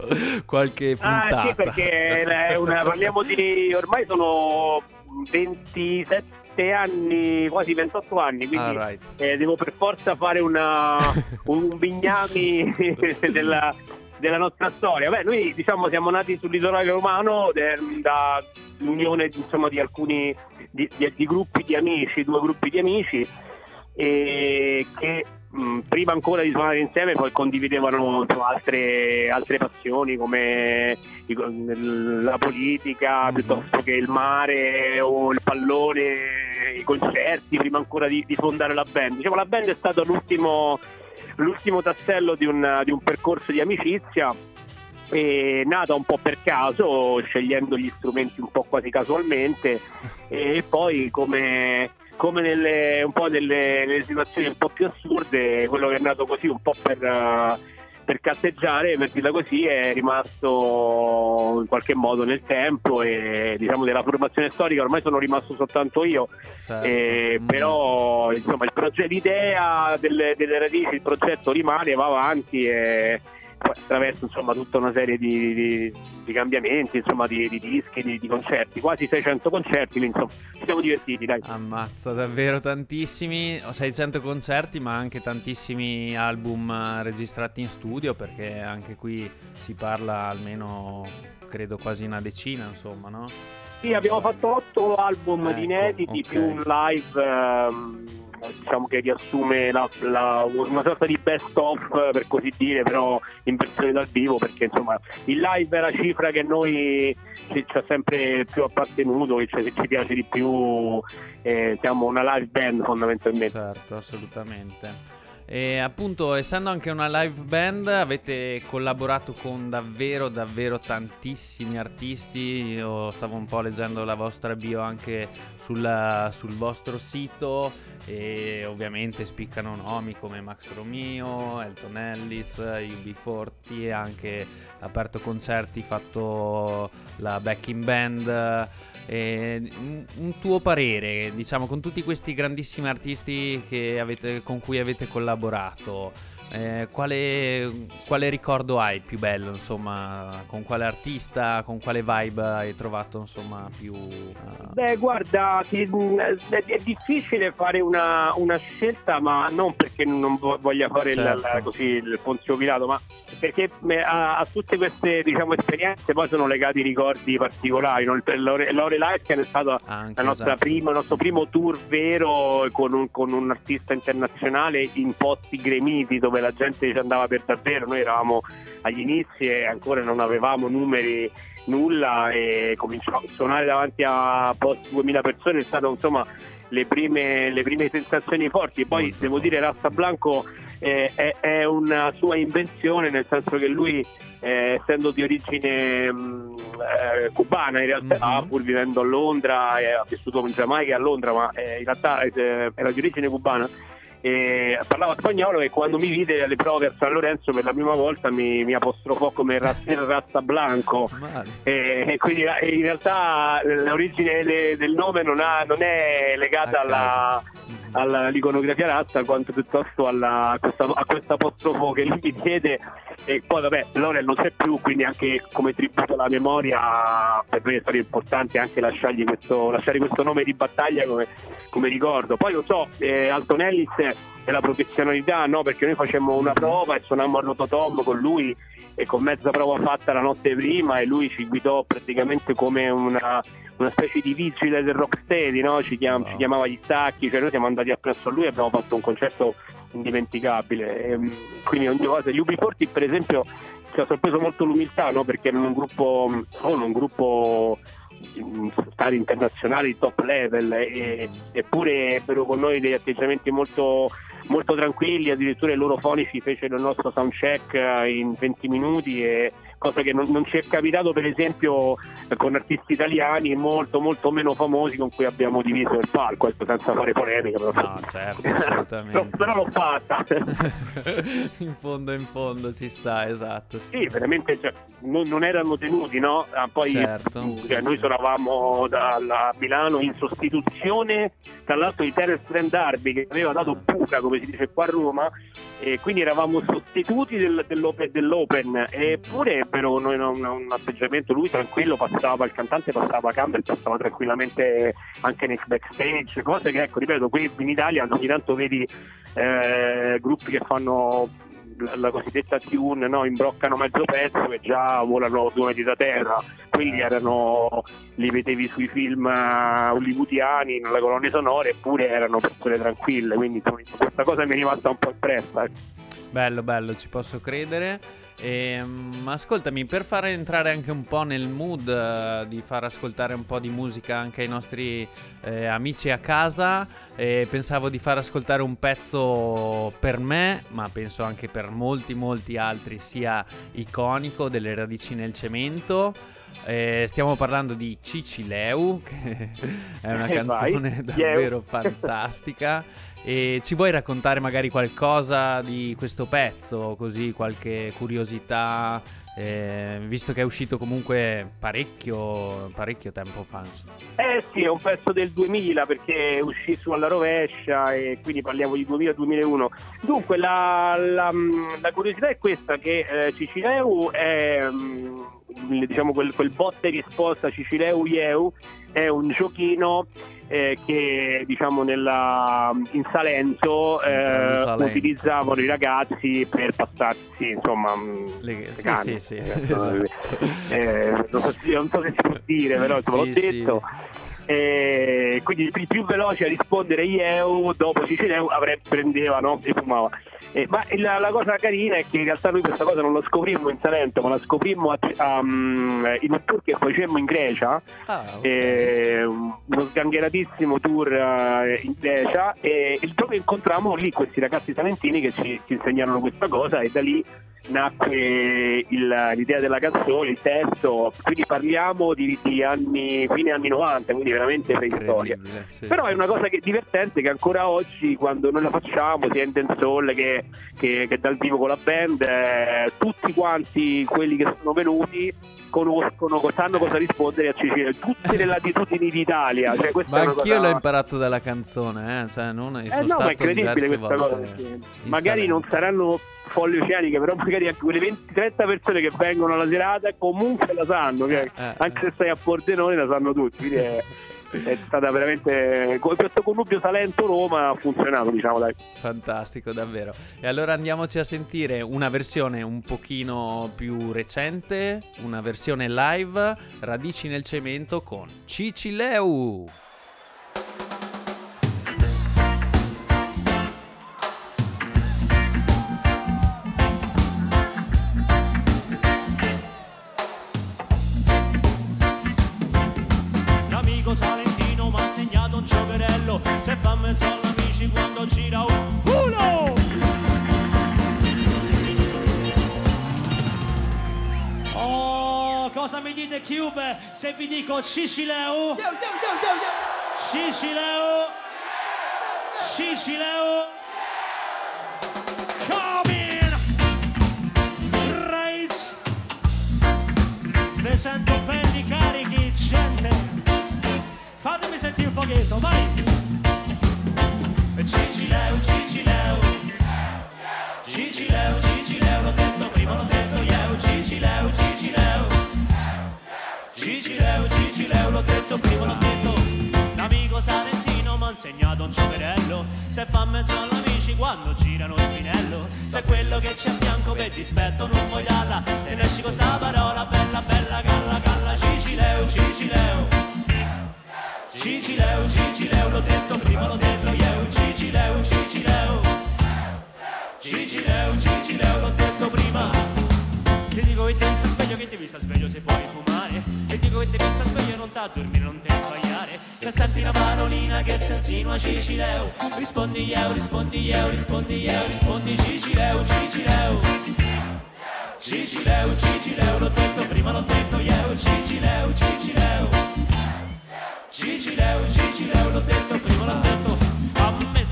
S1: qualche puntata.
S9: Ah sì, perché una- parliamo di... ormai sono 27 anni, quasi 28 anni, quindi
S1: Alright.
S9: eh, devo per forza fare una, *laughs* un bignami *laughs* della, della nostra storia. Beh, noi diciamo siamo nati sul litorale romano eh, da unione insomma, di alcuni di, di- di gruppi di amici, due gruppi di amici e che mh, prima ancora di suonare insieme poi condividevano insomma, altre, altre passioni come la politica piuttosto che il mare o il pallone, i concerti, prima ancora di, di fondare la band. Diciamo la band è stato l'ultimo, l'ultimo tassello di un, di un percorso di amicizia nata un po' per caso, scegliendo gli strumenti un po' quasi casualmente e poi come, come nelle, un po' nelle, nelle situazioni un po' più assurde, quello che è nato così un po' per, eh, per cazzeggiare, per dirla così, è rimasto in qualche modo nel tempo e diciamo della formazione storica ormai sono rimasto soltanto io,
S1: Certo.
S9: eh,
S1: Mm.
S9: però insomma il progetto, l'idea delle, delle radici, il progetto rimane, va avanti e attraverso insomma tutta una serie di, di- di cambiamenti, insomma di, di dischi, di, concerti, quasi 600 concerti, insomma ci siamo divertiti dai.
S1: Ammazza, davvero tantissimi, 600 concerti ma anche tantissimi album registrati in studio perché anche qui si parla almeno, credo quasi una decina insomma, no?
S9: Sì, abbiamo fatto otto album
S1: Ecco,
S9: di inediti
S1: ok.
S9: più un live ehm, diciamo che riassume la- la- una sorta di best of per così dire, però in versione dal vivo perché insomma il live è la cifra che noi ci, ha sempre più appartenuto, che ci, ci piace di più, eh, siamo una live band fondamentalmente.
S1: Certo, assolutamente. E appunto, essendo anche una live band, avete collaborato con davvero, davvero tantissimi artisti. Io stavo un po' leggendo la vostra bio anche sul, sul vostro sito e ovviamente spiccano nomi come Max Romeo, Elton Ellis, UB40 e anche aperto concerti, fatto la backing band. Eh, un tuo parere, diciamo, con tutti questi grandissimi artisti avete, con cui avete collaborato, eh, quale, quale, ricordo hai più bello, insomma, con quale artista, con quale vibe hai trovato, insomma, più... Uh...
S9: Beh, guarda, è, è difficile fare una, una, scelta, ma non perché non voglia fare certo. il, la, così, il Ponzio Pilato, ma perché a, a, tutte queste diciamo, esperienze poi sono legati ricordi particolari. No? L'Ore, L'Ore Life è stato Anche, esatto. prima, il nostro primo tour vero con un, con un artista internazionale in posti gremiti dove la gente ci andava per davvero. Noi eravamo agli inizi e ancora non avevamo numeri, nulla e cominciamo a suonare davanti a post 2000 persone. È stato insomma le prime, le prime sensazioni forti. Poi Molto devo forte. dire Rasta Blanco eh, è, è, una sua invenzione, nel senso che lui, eh, essendo di origine mh, mm, eh, cubana, in realtà, mm-hmm. pur vivendo a Londra, ha vissuto in Giamaica e a Londra, ma eh, in realtà eh, era di origine cubana e parlava spagnolo e quando mi vide alle prove a San Lorenzo per la prima volta mi, mi apostrofò come Raster Rasta Blanco. E, e, quindi in realtà l'origine de, del nome non, ha, non è legata alla, all'iconografia razza quanto piuttosto alla, a, questa, a questo apostrofo che lui mi diede e poi vabbè Lorel non c'è più quindi anche come tributo alla memoria per me è stato importante anche lasciargli questo, lasciare questo nome di battaglia come, come ricordo poi lo so eh, Altonellis e la professionalità no? perché noi facemmo una prova e suonammo a Rototom con lui e con mezza prova fatta la notte prima e lui ci guidò praticamente come una una specie di vigile del rocksteady, no? ci, chiam- wow. ci, chiamava gli stacchi, cioè noi siamo andati appresso a lui e abbiamo fatto un concerto indimenticabile. E, ehm, quindi ogni cosa, gli UB40 per esempio ci ha sorpreso molto l'umiltà, no? perché erano un gruppo, sono un gruppo stati internazionali di top level e, eppure ebbero con noi degli atteggiamenti molto, molto tranquilli, addirittura i loro fonici fecero il nostro soundcheck in 20 minuti e cosa che non, non, ci è capitato per esempio con artisti italiani molto molto meno famosi con cui abbiamo diviso il palco, ecco, senza fare polemica. Però.
S1: No, certo, assolutamente. *laughs*
S9: però, l'ho fatta. *laughs*
S1: in fondo, in fondo ci sta, esatto.
S9: Sì, sì veramente cioè, non, non, erano tenuti, no? Ah, poi certo, cioè, sì, noi sì. suonavamo da, Milano in sostituzione, tra l'altro di Terence Trend Darby che aveva dato buca, come si dice qua a Roma, e quindi eravamo sostituti del, dell'open, dell'open, eppure noi un, un, atteggiamento, lui tranquillo passava, il cantante passava Campbell, passava tranquillamente anche nei backstage, cose che ecco, ripeto, qui in Italia ogni tanto vedi eh, gruppi che fanno la, la cosiddetta tune, no? imbroccano mezzo pezzo e già volano due metri da terra, quelli erano, li vedevi sui film eh, hollywoodiani, nelle colonne sonore, eppure erano persone tranquille, quindi questa cosa mi è rimasta un po' impressa.
S1: Bello, bello, ci posso credere. E, um, ascoltami, per far entrare anche un po' nel mood uh, di far ascoltare un po' di musica anche ai nostri eh, amici a casa, eh, pensavo di far ascoltare un pezzo per me, ma penso anche per molti, molti altri, sia iconico delle radici nel cemento. Eh, stiamo parlando di Cicileu, che è una eh, canzone davvero fantastica. E ci vuoi raccontare magari qualcosa di questo pezzo, così qualche curiosità, eh, visto che è uscito comunque parecchio, parecchio tempo fa?
S9: Eh sì, è un pezzo del 2000 perché uscì su alla rovescia e quindi parliamo di 2000-2001. Dunque la, la, la, curiosità è questa che eh, Cicileu è mm, diciamo quel, quel botte risposta Cicileu Ieu è un giochino eh, che diciamo nella, in Salento eh, utilizzavano i ragazzi per passarsi insomma mm,
S1: le, sì, sì, sì,
S9: esatto. eh, non, so, non, so, se si può dire però sì, l'ho detto E quindi il più veloce a rispondere Ieu dopo Cicileu avrebbe prendeva no? e fumava. Eh, ma la, la, cosa carina è che in realtà noi questa cosa non la scoprimmo in Salento, ma la scoprimmo a, a, um, in un tour che facemmo in Grecia, ah, okay. eh, uno sgangheratissimo tour uh, in Grecia, e, e dove incontrammo lì questi ragazzi salentini che ci, ci insegnarono questa cosa e da lì nacque il, l'idea della canzone, il testo, quindi parliamo di, di anni, fine anni 90, quindi veramente preistoria. Sì, Però sì. è una cosa che, divertente che ancora oggi quando noi la facciamo, sia in Dancehall che, che, che dal vivo con la band, eh, tutti quanti quelli che sono venuti conoscono, sanno cosa rispondere a Cecilia, tutte le latitudini d'Italia. Cioè,
S1: ma anch'io
S9: cosa...
S1: l'ho imparato dalla canzone, eh? cioè, non,
S9: eh no, ma è incredibile questa cosa. Magari non saranno foglie oceaniche, però magari anche quelle 20-30 persone che vengono alla serata comunque la sanno, eh, eh, anche se stai a Pordenone la sanno tutti, quindi è, è stata veramente questo connubio Salento-Roma ha funzionato diciamo dai.
S1: Fantastico davvero. E allora andiamoci a sentire una versione un pochino più recente una versione live Radici nel cemento con Cicileu
S10: se fa mezzo all'amici quando gira un culo. Oh, cosa mi dite Cube? Se vi dico Cicileu? Cicileu Cicileu Come in Right Vi sento belli carichi gente. Fatemi sentire un pochetto, vai! Cicileu, Cicileu Cicileu, Cicileu, l'ho detto prima, l'ho detto io Cicileu, Cicileu Cicileu, Cicileu, l'ho detto prima, l'ho detto. L'amico salentino m'ha insegnato un giocherello. Se fa mezzo all'amici quando girano spinello. Se quello che c'è a fianco per dispetto non vuoi darla Te ne esci con sta parola bella, bella, galla, galla. Cicileu, Cicileu Cicileu, Cicileu, l'ho detto prima, l'ho detto io, Cicileu, Cicileu. Cicileu, Cicileu, l'ho detto prima. Ti dico che ti sta sveglio, che ti sta sveglio se puoi fumare. Ti dico che ti sta sveglio, non t'ha dormire, non ti sbagliare. Se senti una parolina che si insinua Cicileu, rispondi io, rispondi io, rispondi io, rispondi Cicileu, Cicileu. Cicileu, Cicileu, l'ho detto prima, l'ho detto io, Cicileu, Cicileu. Cicileu, Cicileu, l'ho detto prima, l'ho detto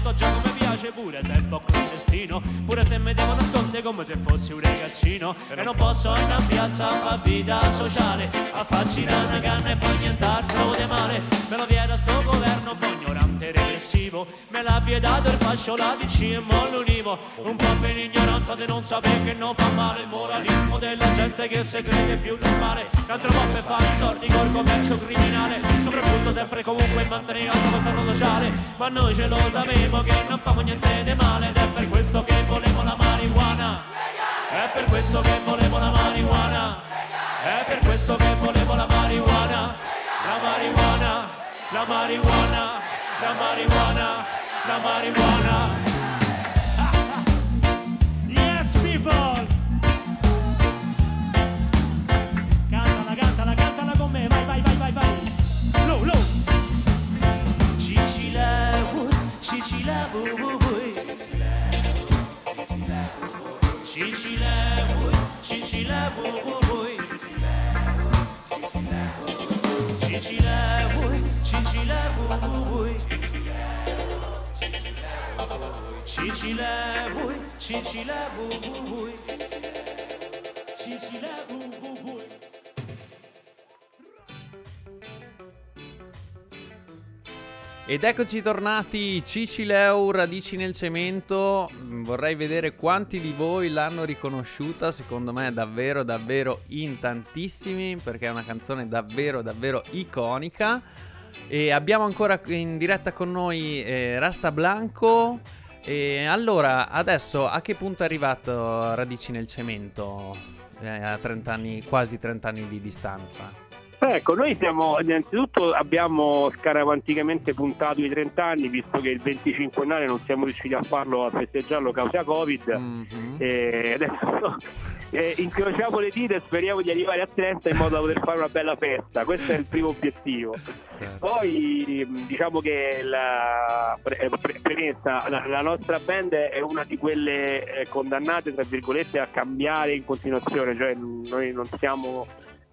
S10: A piace pure se è un po' clandestino Pure se mi devo nascondere come se fossi un ragazzino. E non posso andare in piazza a fare vita sociale A farci una canna e poi nient'altro di male. Me lo vieta sto governo poi ignorante e regressivo Me l'ha vietato il fascio, la DC e mo l'univo. Un po' per ignoranza di non sapere che non fa male Il moralismo della gente che se crede più normale Che altro po' per fare i soldi col commercio criminale. Soprattutto sempre comunque mantenere alto controllo sociale. Ma noi ce lo sapevo che non famo niente di male Ed è per questo che volevo la marijuana. È per questo che volevo la marijuana. È per questo che volevo la marijuana. La marijuana, la marijuana, la marijuana, la marijuana. *laughs* Yes people cicileu, bui, bui Cicileu, cicileu, bui, bui Cicileu,
S1: Ed eccoci tornati, Cicileu, radici nel cemento. Vorrei vedere quanti di voi l'hanno riconosciuta, secondo me davvero davvero in tantissimi, perché è una canzone davvero davvero iconica. E abbiamo ancora in diretta con noi eh, Rasta Blanco. E allora, adesso a che punto è arrivato Radici nel cemento? Eh, a 30 anni, quasi 30 anni di distanza.
S9: Ecco, noi siamo, innanzitutto abbiamo scaramanticamente puntato i 30 anni, visto che il 25 anni non siamo riusciti a farlo, a festeggiarlo causa Covid.
S1: Mhm.
S9: E adesso *laughs* eh, incrociamo le dita e speriamo di arrivare a 30 in modo da poter fare una bella festa. Questo è il primo obiettivo.
S1: Certo.
S9: Poi diciamo che la pre- eh, pre- premessa, la, la nostra band è una di quelle eh, condannate tra virgolette a cambiare in continuazione, cioè noi non siamo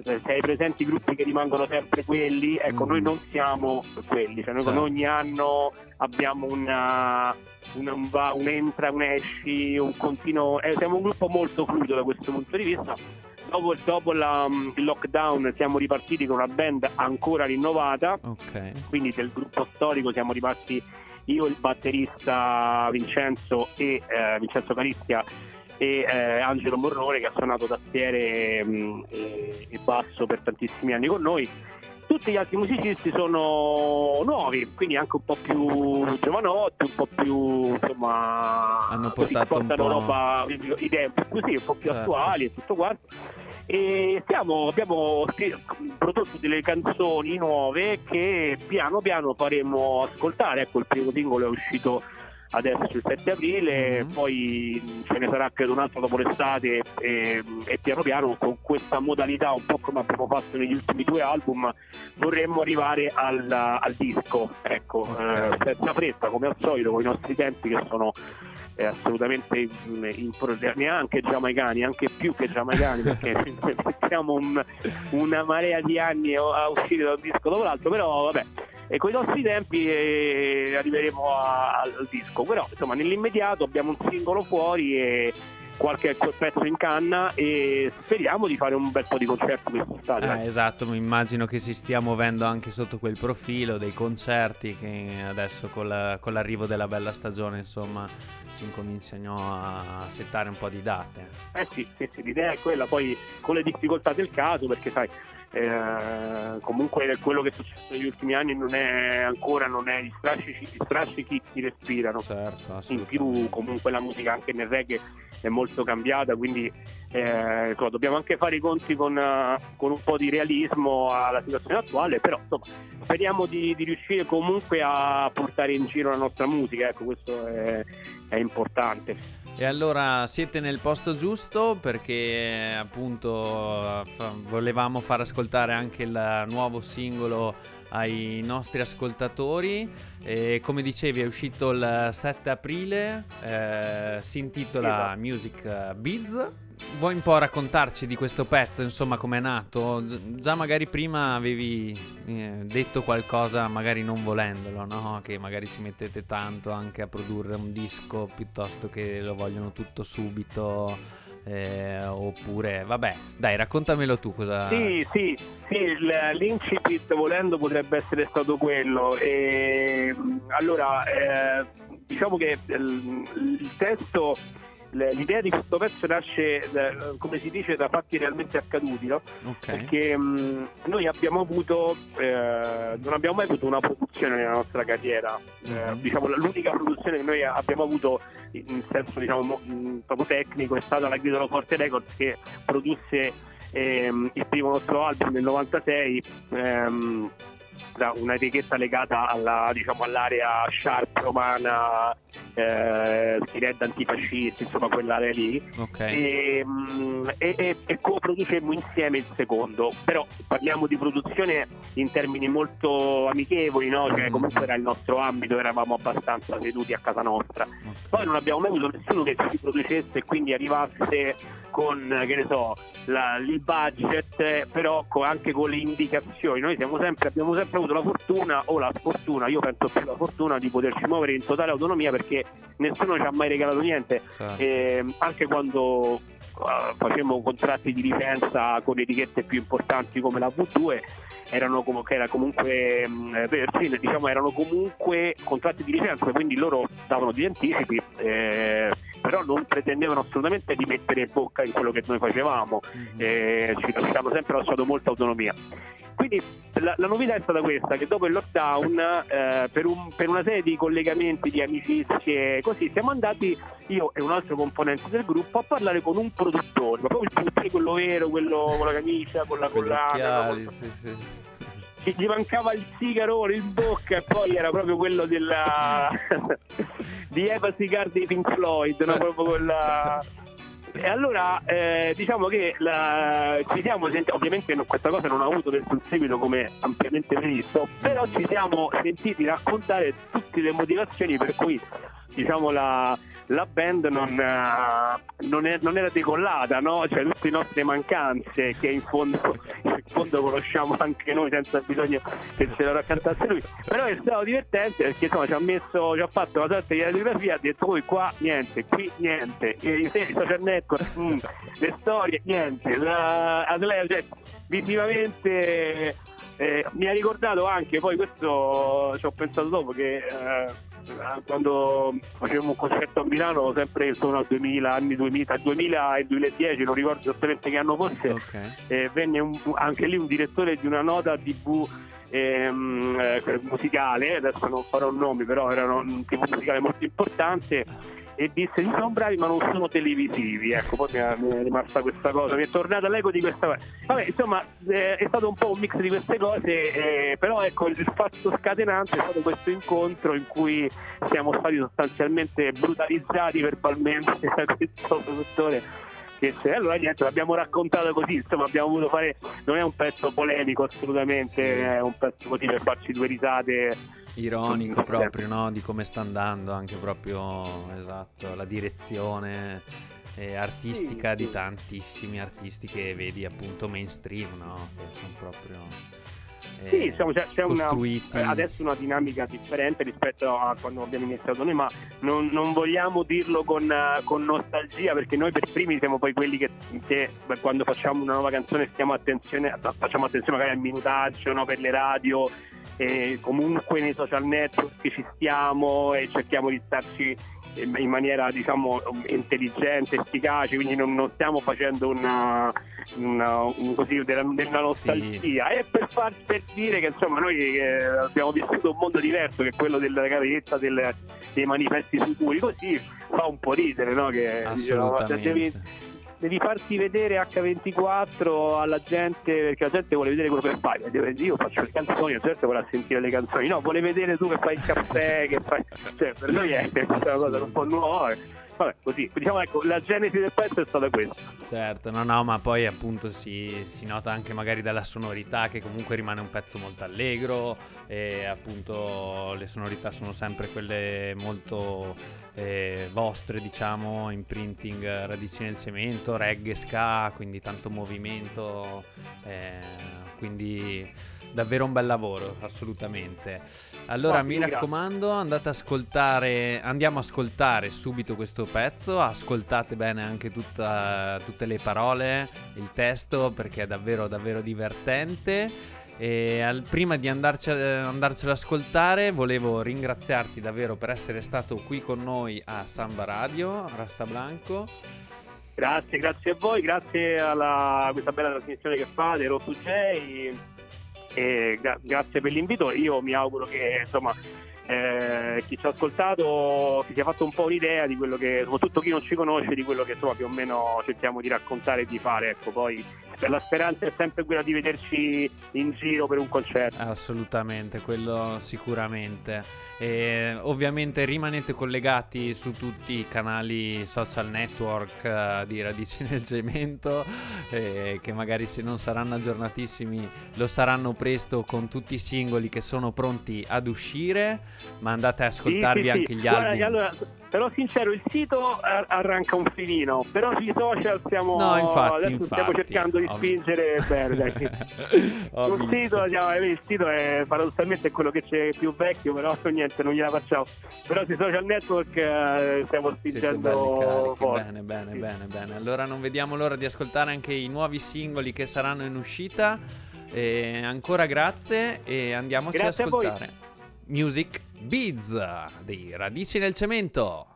S9: se hai presenti i gruppi che rimangono sempre quelli, ecco
S1: Mm.
S9: noi non siamo quelli, cioè noi con
S1: Certo.
S9: ogni anno abbiamo una, una- un, va, un entra, un esci, un continuo, eh, siamo un gruppo molto fluido da questo punto di vista. Dopo, dopo la- il lockdown siamo ripartiti con una band ancora rinnovata,
S1: Ok.
S9: quindi del gruppo storico siamo rimasti io, il batterista Vincenzo e eh, Vincenzo Caristia e eh, Angelo Morrone che ha suonato tastiere mh, e, e basso per tantissimi anni con noi. Tutti gli altri musicisti sono nuovi, quindi anche un po' più giovanotti, un po' più insomma
S1: Hanno portato un po'-
S9: roba un po' così, un po' più
S1: Certo.
S9: attuali e tutto quanto. E stiamo, abbiamo prodotto delle canzoni nuove che piano piano faremo ascoltare. Ecco, il primo singolo è uscito adesso il 7 aprile,
S1: Mhm.
S9: poi ce ne sarà credo un altro dopo l'estate e, e piano piano con questa modalità, un po' come abbiamo fatto negli ultimi due album, vorremmo arrivare al, al disco, ecco,
S1: Ok.
S9: eh, senza fretta come al solito con i nostri tempi che sono eh, assolutamente impro- neanche giamaicani, anche più che giamaicani perché *laughs* *laughs* mettiamo un- una marea di anni a a uscire da un disco dopo l'altro, però vabbè. E con i nostri tempi eh, arriveremo a- al, disco, però insomma nell'immediato abbiamo un singolo fuori e qualche pezzo in canna e speriamo di fare un bel po' di concerti quest'estate.
S1: Eh, esatto, mi immagino che si stia muovendo anche sotto quel profilo dei concerti che adesso con, la- con l'arrivo della bella stagione insomma si incominciano a settare un po' di date.
S9: Eh sì, sì, sì, l'idea è quella, poi con le difficoltà del caso, perché sai, eh, comunque quello che è successo negli ultimi anni non è ancora, non è gli strascichi, gli strascichi si respirano.
S1: Certo,
S9: In più comunque la musica anche nel reggae è molto cambiata, quindi eh, insomma, dobbiamo anche fare i conti con, eh, con un po' di realismo alla situazione attuale, però insomma, speriamo di, di riuscire comunque a portare in giro la nostra musica, ecco questo è, è importante.
S1: E allora siete nel posto giusto perché appunto fa- volevamo far ascoltare anche il nuovo singolo ai nostri ascoltatori e come dicevi è uscito il 7 aprile, eh, si intitola. Music Biz. Vuoi un po' raccontarci di questo pezzo, insomma, com'è nato? Gi- Già magari prima avevi eh, detto qualcosa, magari non volendolo, no? Che magari ci mettete tanto anche a produrre un disco piuttosto che lo vogliono tutto subito. eh, oppure, vabbè, dai, raccontamelo tu cosa.
S9: Sì, sì, sì, l'incipit volendo potrebbe essere stato quello. E, allora, eh, diciamo che il, il testo, l'idea di questo pezzo nasce, eh, come si dice, da fatti realmente accaduti, no?
S1: Ok.
S9: Perché mh, noi abbiamo avuto, eh, non abbiamo mai avuto una produzione nella nostra carriera. Eh,
S1: Mhm.
S9: diciamo, l'unica produzione che noi abbiamo avuto in senso diciamo, proprio tecnico è stata la Gridolo Forte Records che produsse ehm, il primo nostro album nel 96 ehm, una etichetta legata alla, diciamo, all'area sharp romana eh, skinhead antifascisti insomma quell'area lì
S1: Ok.
S9: e, mm, e, e- e co-producemmo insieme il secondo però parliamo di produzione in termini molto amichevoli no? cioè
S1: Mhm.
S9: comunque era il nostro ambito eravamo abbastanza seduti a casa nostra
S1: ok.
S9: poi non abbiamo mai avuto nessuno che ci producesse e quindi arrivasse con, che ne so, la- il budget, eh, però anche con le indicazioni. Noi sempre, abbiamo sempre avuto la fortuna o la sfortuna, io penso più la fortuna di poterci muovere in totale autonomia perché nessuno ci ha mai regalato niente.
S1: Certo.
S9: E anche quando eh, facevamo contratti di licenza con etichette più importanti come la V2 erano come, che era comunque mh, Virgin, diciamo erano comunque contratti di licenza quindi loro davano degli anticipi eh, però non pretendevano assolutamente di mettere bocca in quello che noi facevamo
S1: Mhm.
S9: eh, ci, hanno sempre lasciato molta autonomia Quindi la, la novità è stata questa, che dopo il lockdown, eh, per, un- per una serie di collegamenti, di amicizie, così, siamo andati, io e un altro componente del gruppo, a parlare con un produttore, ma proprio il produttore quello vero, quello con la camicia, con la
S1: Con
S9: collana, no?
S1: sì, sì.
S9: Che gli mancava il sigaro in bocca e poi era proprio quello della *laughs* di Eva Cigar dei Pink Floyd, no? proprio quella e allora eh, diciamo che la, ci siamo sentiti, ovviamente no- questa cosa non ha avuto nessun seguito come ampiamente previsto, però ci siamo sentiti raccontare tutte le motivazioni per cui diciamo la, la band non, eh, non, è- non era decollata, no? cioè tutte le nostre mancanze che in fondo, in fondo *laughs* conosciamo anche noi senza bisogno che ce lo raccontasse lui, però è stato divertente perché insomma ci ha messo, ci ha fatto una sorta di radiografia, ha detto voi qua niente, qui niente, i i social network, mm, le storie niente, la, Atleo, cioè, visivamente eh, mi ha ricordato anche, poi questo ci ho pensato dopo che eh, quando facevo un concerto a Milano sempre intorno al 2000, anni 2000, 2000 e 2010, non ricordo esattamente che anno fosse,
S1: Ok.
S9: eh, venne un- anche lì un direttore di una nota tv ehm, eh, musicale, adesso non farò nomi, però era un tv musicale molto importante e disse sì sono bravi ma non sono televisivi. Ecco poi mi è, rimasta questa cosa mi è tornata l'eco di questa cosa. Vabbè insomma eh, è stato un po' un mix di queste cose eh, però ecco il fatto scatenante è stato questo incontro in cui siamo stati sostanzialmente brutalizzati verbalmente *laughs* da questo c'è. Allora niente, l'abbiamo raccontato così, insomma abbiamo voluto fare, non è un pezzo polemico assolutamente,
S1: Sì.
S9: è un pezzo così per farci due risate.
S1: Ironico proprio, no? Di come sta andando anche proprio, esatto, la direzione eh, artistica
S9: Sì,
S1: di
S9: sì.
S1: tantissimi artisti che vedi appunto mainstream, no? Che sono proprio eh,
S9: Sì, diciamo, c'è, c'è una, eh, adesso una dinamica differente rispetto a quando abbiamo iniziato noi, ma non, non vogliamo dirlo con, eh, con nostalgia perché noi per primi siamo poi quelli che, che, quando facciamo una nuova canzone stiamo attenzione, facciamo attenzione magari al minutaggio no, per le radio, e comunque nei social network ci stiamo e cerchiamo di starci in maniera diciamo intelligente, efficace, quindi non, non stiamo facendo una, una- un così della, della nostalgia. È per, far, per dire che insomma noi eh, abbiamo vissuto un mondo diverso che è quello della carezza, del- dei manifesti sicuri, così fa un po' ridere, no? Che dicevano, "Ma se devi, farti vedere H24 alla gente perché la gente vuole vedere quello che fai. Io- io faccio le canzoni la gente vuole sentire le canzoni. No vuole vedere tu che fai il caffè che fai cioè per noi è una cosa un po' nuova vabbè così. Diciamo ecco la genesi del pezzo è stata questa.
S1: Certo, no, no, ma poi appunto si, si nota anche magari dalla sonorità che comunque rimane un pezzo molto allegro e appunto le sonorità sono sempre quelle molto eh, vostre, diciamo, imprinting eh, radici nel cemento, reggae, ska, quindi tanto movimento, eh, quindi davvero un bel lavoro, assolutamente. Allora
S9: Ottimo,
S1: mi raccomando, andate ad ascoltare, andiamo a ascoltare subito questo pezzo, ascoltate bene anche tutta- tutte le parole, il testo perché è davvero davvero divertente. E al- prima di andarci a- andarcelo ad ascoltare, volevo ringraziarti davvero per essere stato qui con noi a Samba Radio, Rasta Blanco.
S9: grazie grazie a voi grazie alla a questa bella trasmissione che fate Rotto J e gra- grazie per l'invito io mi auguro che insomma eh, chi ci ha ascoltato si sia fatto un po' un'idea di quello che, soprattutto chi non ci conosce, di quello che insomma più o meno cerchiamo di raccontare e di fare. Ecco, poi la speranza è sempre quella di vederci in giro per un concerto.
S1: Assolutamente, quello sicuramente. E ovviamente rimanete collegati su tutti i canali social network eh, di Radici *laughs* nel Cemento, eh, che magari se non saranno aggiornatissimi lo saranno presto con tutti i singoli che sono pronti ad uscire. Ma andate a ascoltarvi
S9: Sì, sì,
S1: anche
S9: sì.
S1: gli
S9: Guarda,
S1: album.
S9: allora, però sincero, il sito ar- arranca un filino, però sui social stiamo,
S1: No, infatti,
S9: adesso stiamo
S1: infatti,
S9: cercando di spingere *laughs* bene. dai.
S1: Visto.
S9: sito, diciamo, il sito è paradossalmente quello che c'è più vecchio, però niente, non gliela facciamo. Però sui social network eh, stiamo spingendo forte.
S1: bene, bene,
S9: Sì.
S1: bene, bene. Allora non vediamo l'ora di ascoltare anche i nuovi singoli che saranno in uscita. E ancora grazie e andiamoci
S9: Grazie a
S1: ad ascoltare Music Beats dei Radici nel Cemento.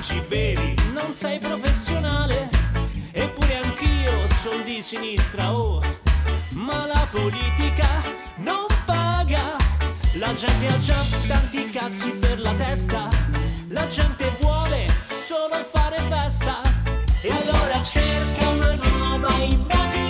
S10: Mangi, bevi, non sei professionale. Eppure anch'io sono di sinistra, oh, ma la politica non paga. La gente ha già tanti cazzi per la testa, la gente vuole solo fare festa. E allora cerca una nuova immagine,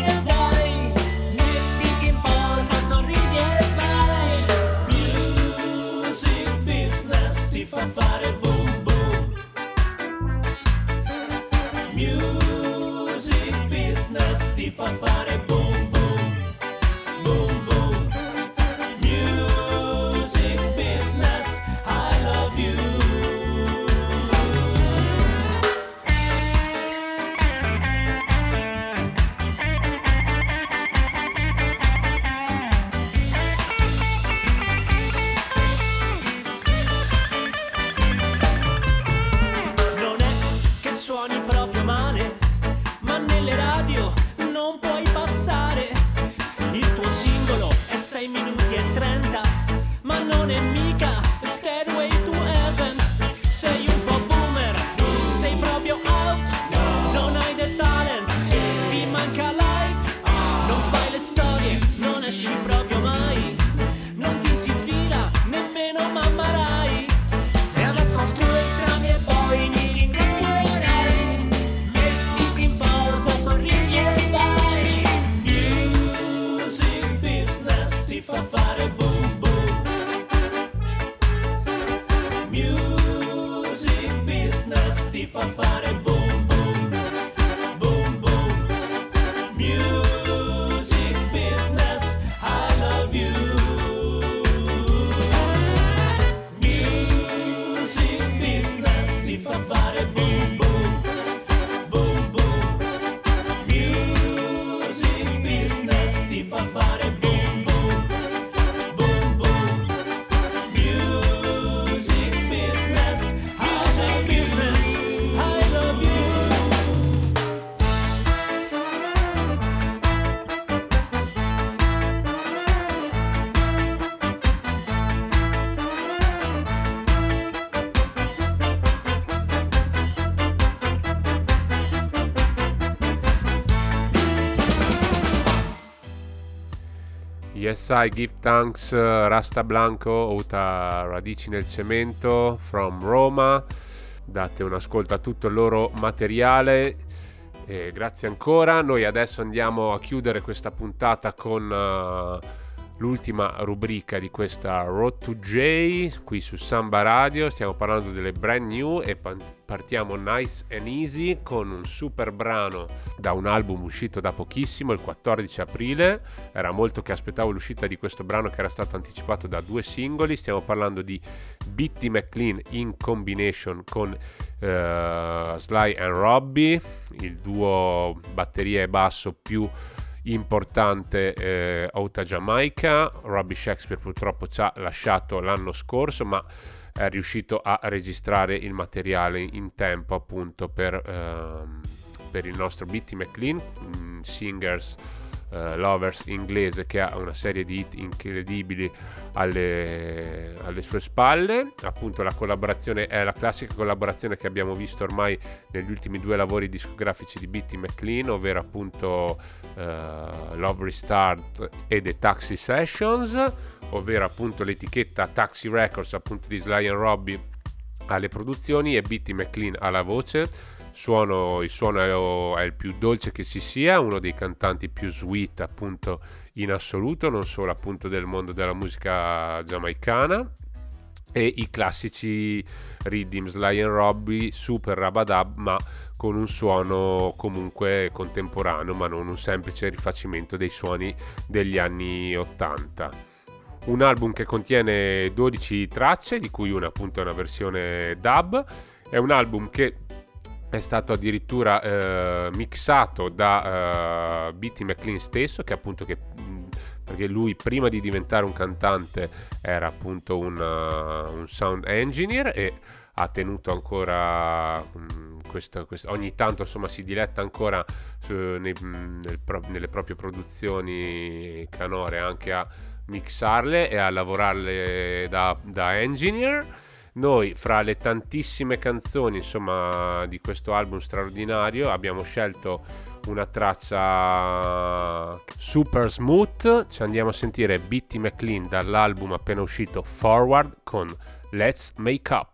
S10: ti fa fare
S2: Yes, I give thanks uh, Rasta Blanco, Uta Radici nel Cemento, from Roma. Date un ascolto a tutto il loro materiale. E grazie ancora. Noi adesso andiamo a chiudere questa puntata con uh, l'ultima rubrica di questa Road to J qui su Samba Radio. Stiamo parlando delle brand new e partiamo nice and easy con un super brano da un album uscito da pochissimo, il 14 aprile. Era molto che aspettavo l'uscita di questo brano che era stato anticipato da due singoli. Stiamo parlando di Bitty McLean in combination con eh, Sly and Robbie, il duo batteria e basso più importante eh, Outa Jamaica. Robbie Shakespeare purtroppo ci ha lasciato l'anno scorso, ma è riuscito a registrare il materiale in tempo appunto per, ehm, per il nostro Bitty McLean, mm, Singers eh, Lovers inglese che ha una serie di hit incredibili alle, alle sue spalle. Appunto la collaborazione è la classica collaborazione che abbiamo visto ormai negli ultimi due lavori discografici di Bitty McLean, ovvero appunto eh, Love Restart e The Taxi Sessions, ovvero appunto l'etichetta Taxi Records appunto di Sly and Robbie alle produzioni e Bitty McLean alla voce. Suono, il suono è, il più dolce che ci sia, uno dei cantanti più sweet appunto in assoluto, non solo appunto del mondo della musica giamaicana. E i classici rhythm Sly and Robbie super rabadab ma con un suono comunque contemporaneo ma non un semplice rifacimento dei suoni degli anni 80 un album che contiene 12 tracce di cui una appunto è una versione dub. È un album che è stato addirittura eh, mixato da uh, Bitty McLean stesso che appunto che perché lui prima di diventare un cantante era appunto un, uh, un sound engineer e
S3: ha tenuto ancora mh, questo, questo- ogni tanto insomma si diletta ancora su- nei- nel pro- nelle proprie produzioni canore anche a mixarle e a lavorarle da, da engineer noi fra le tantissime canzoni insomma di questo album straordinario abbiamo scelto una traccia super smooth. Ci andiamo a sentire Bitty McLean dall'album appena uscito Forward con Let's Make Up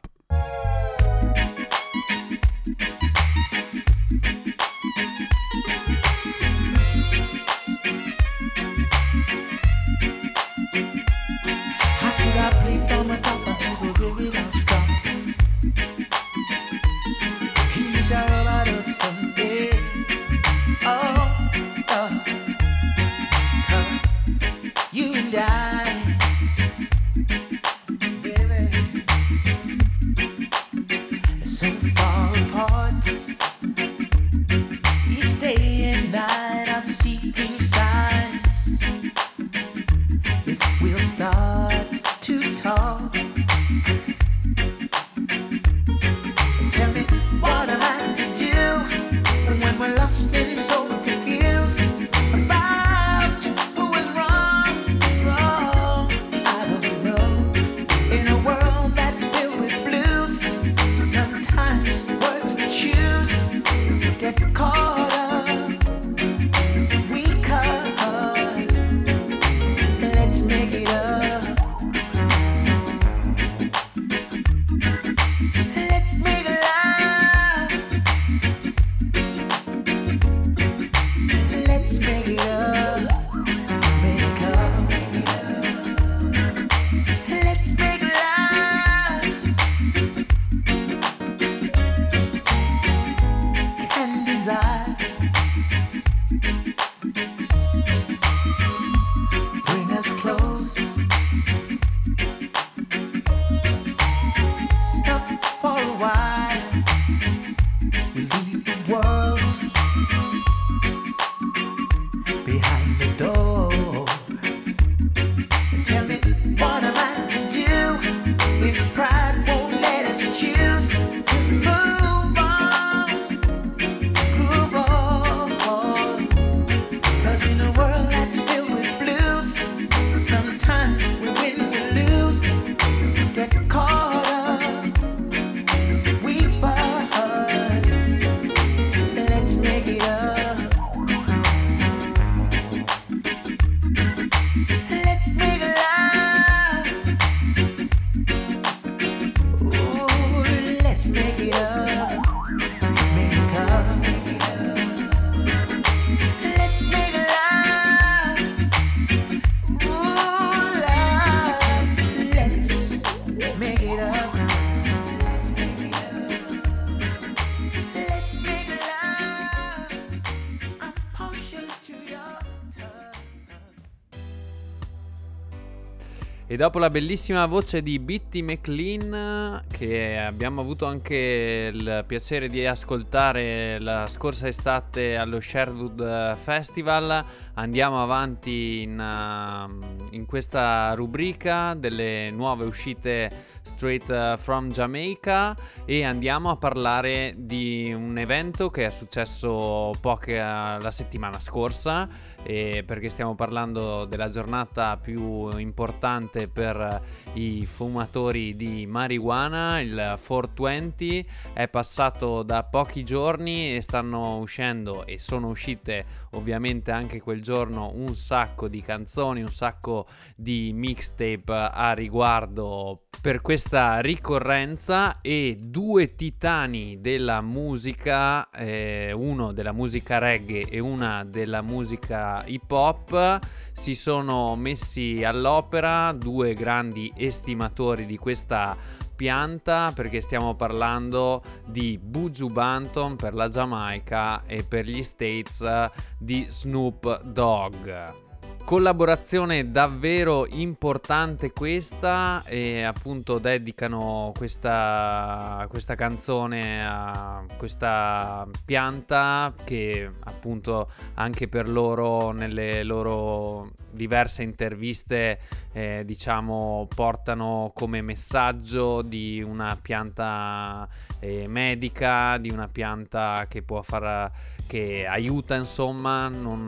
S1: E dopo la bellissima voce di Bitty McLean, che abbiamo avuto anche il piacere di ascoltare la scorsa estate allo Sherwood Festival, andiamo avanti in, uh, in questa rubrica delle nuove uscite straight uh, from Jamaica e andiamo a parlare di un evento che è successo poche, uh, la settimana scorsa e perché stiamo parlando della giornata più importante per i fumatori di marijuana, il 420 è passato da pochi giorni e stanno uscendo e sono uscite ovviamente anche quel giorno un sacco di canzoni, un sacco di mixtape a riguardo. Per questa ricorrenza e due titani della musica, eh, uno della musica reggae e una della musica hip hop, si sono messi all'opera, due grandi estimatori di questa pianta perché stiamo parlando di Buju Banton per la Giamaica e per gli States di Snoop Dogg. Collaborazione davvero importante questa e appunto dedicano questa, questa canzone a questa pianta che appunto anche per loro nelle loro diverse interviste eh, diciamo portano come messaggio di una pianta eh, medica, di una pianta che può far che aiuta insomma, non,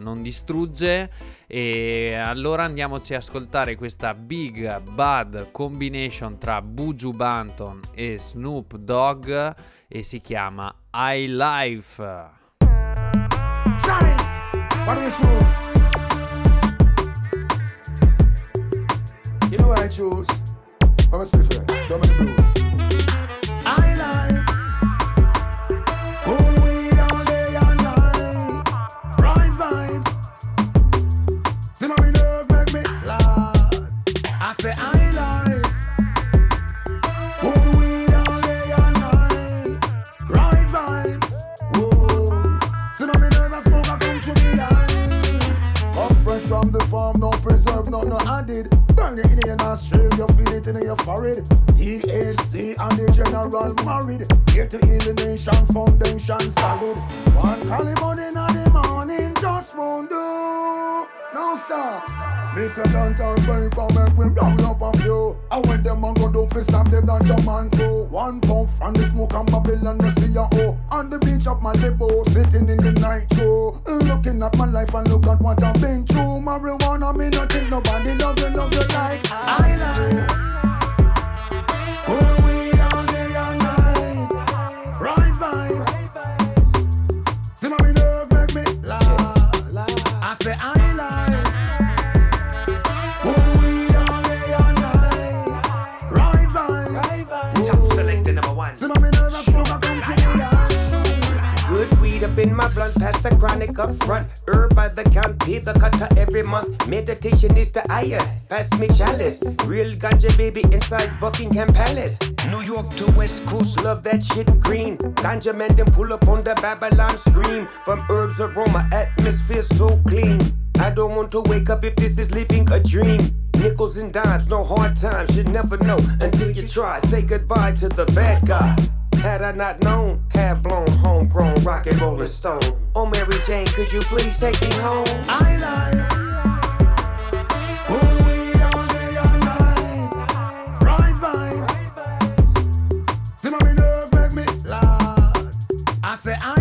S1: non distrugge e allora andiamoci a ascoltare questa Big Bad combination tra Buju Banton e Snoop Dogg e si chiama I Life.
S11: Giants, what shoes? You know I choose? I'm a spiffer, don't make blues. Say I like cool weed all day and night, right vibes. Whoa. See my nerve I smoke I come to me eyes. Up fresh from the farm, no preserve, no no added. Burn it in your nostril, you feel it in your forehead. THC and the general married. Here to heal the nation, foundation solid. One caliber in the morning, just won't do. No sir. This a downtown paper make we round up a few. I when them and go do fi stab them ganja man crew. One puff and the smoke and Babylon no see ya oh. On the beach of Malibu, sitting in the night show. Looking at my life and look at what I've been through. Marijuana me not think nobody love you, love you like I like.
S12: Good weed up in my blunt, past the chronic up front. Herb by the count, pay the cutter every month. Meditation is the highest. Pass me chalice. Real ganja baby inside Buckingham Palace. New York to West Coast, love that shit green. Ganja man then pull up on the Babylon scream. From herbs aroma, atmosphere so clean. I don't want to wake up if this is living a dream. Nickels and dimes, no hard times, you never know until you try. Say goodbye to the bad guy. Had I not known, had blown homegrown rock and rolling stone. Oh Mary Jane, could you please take me home?
S11: I. Cool weed all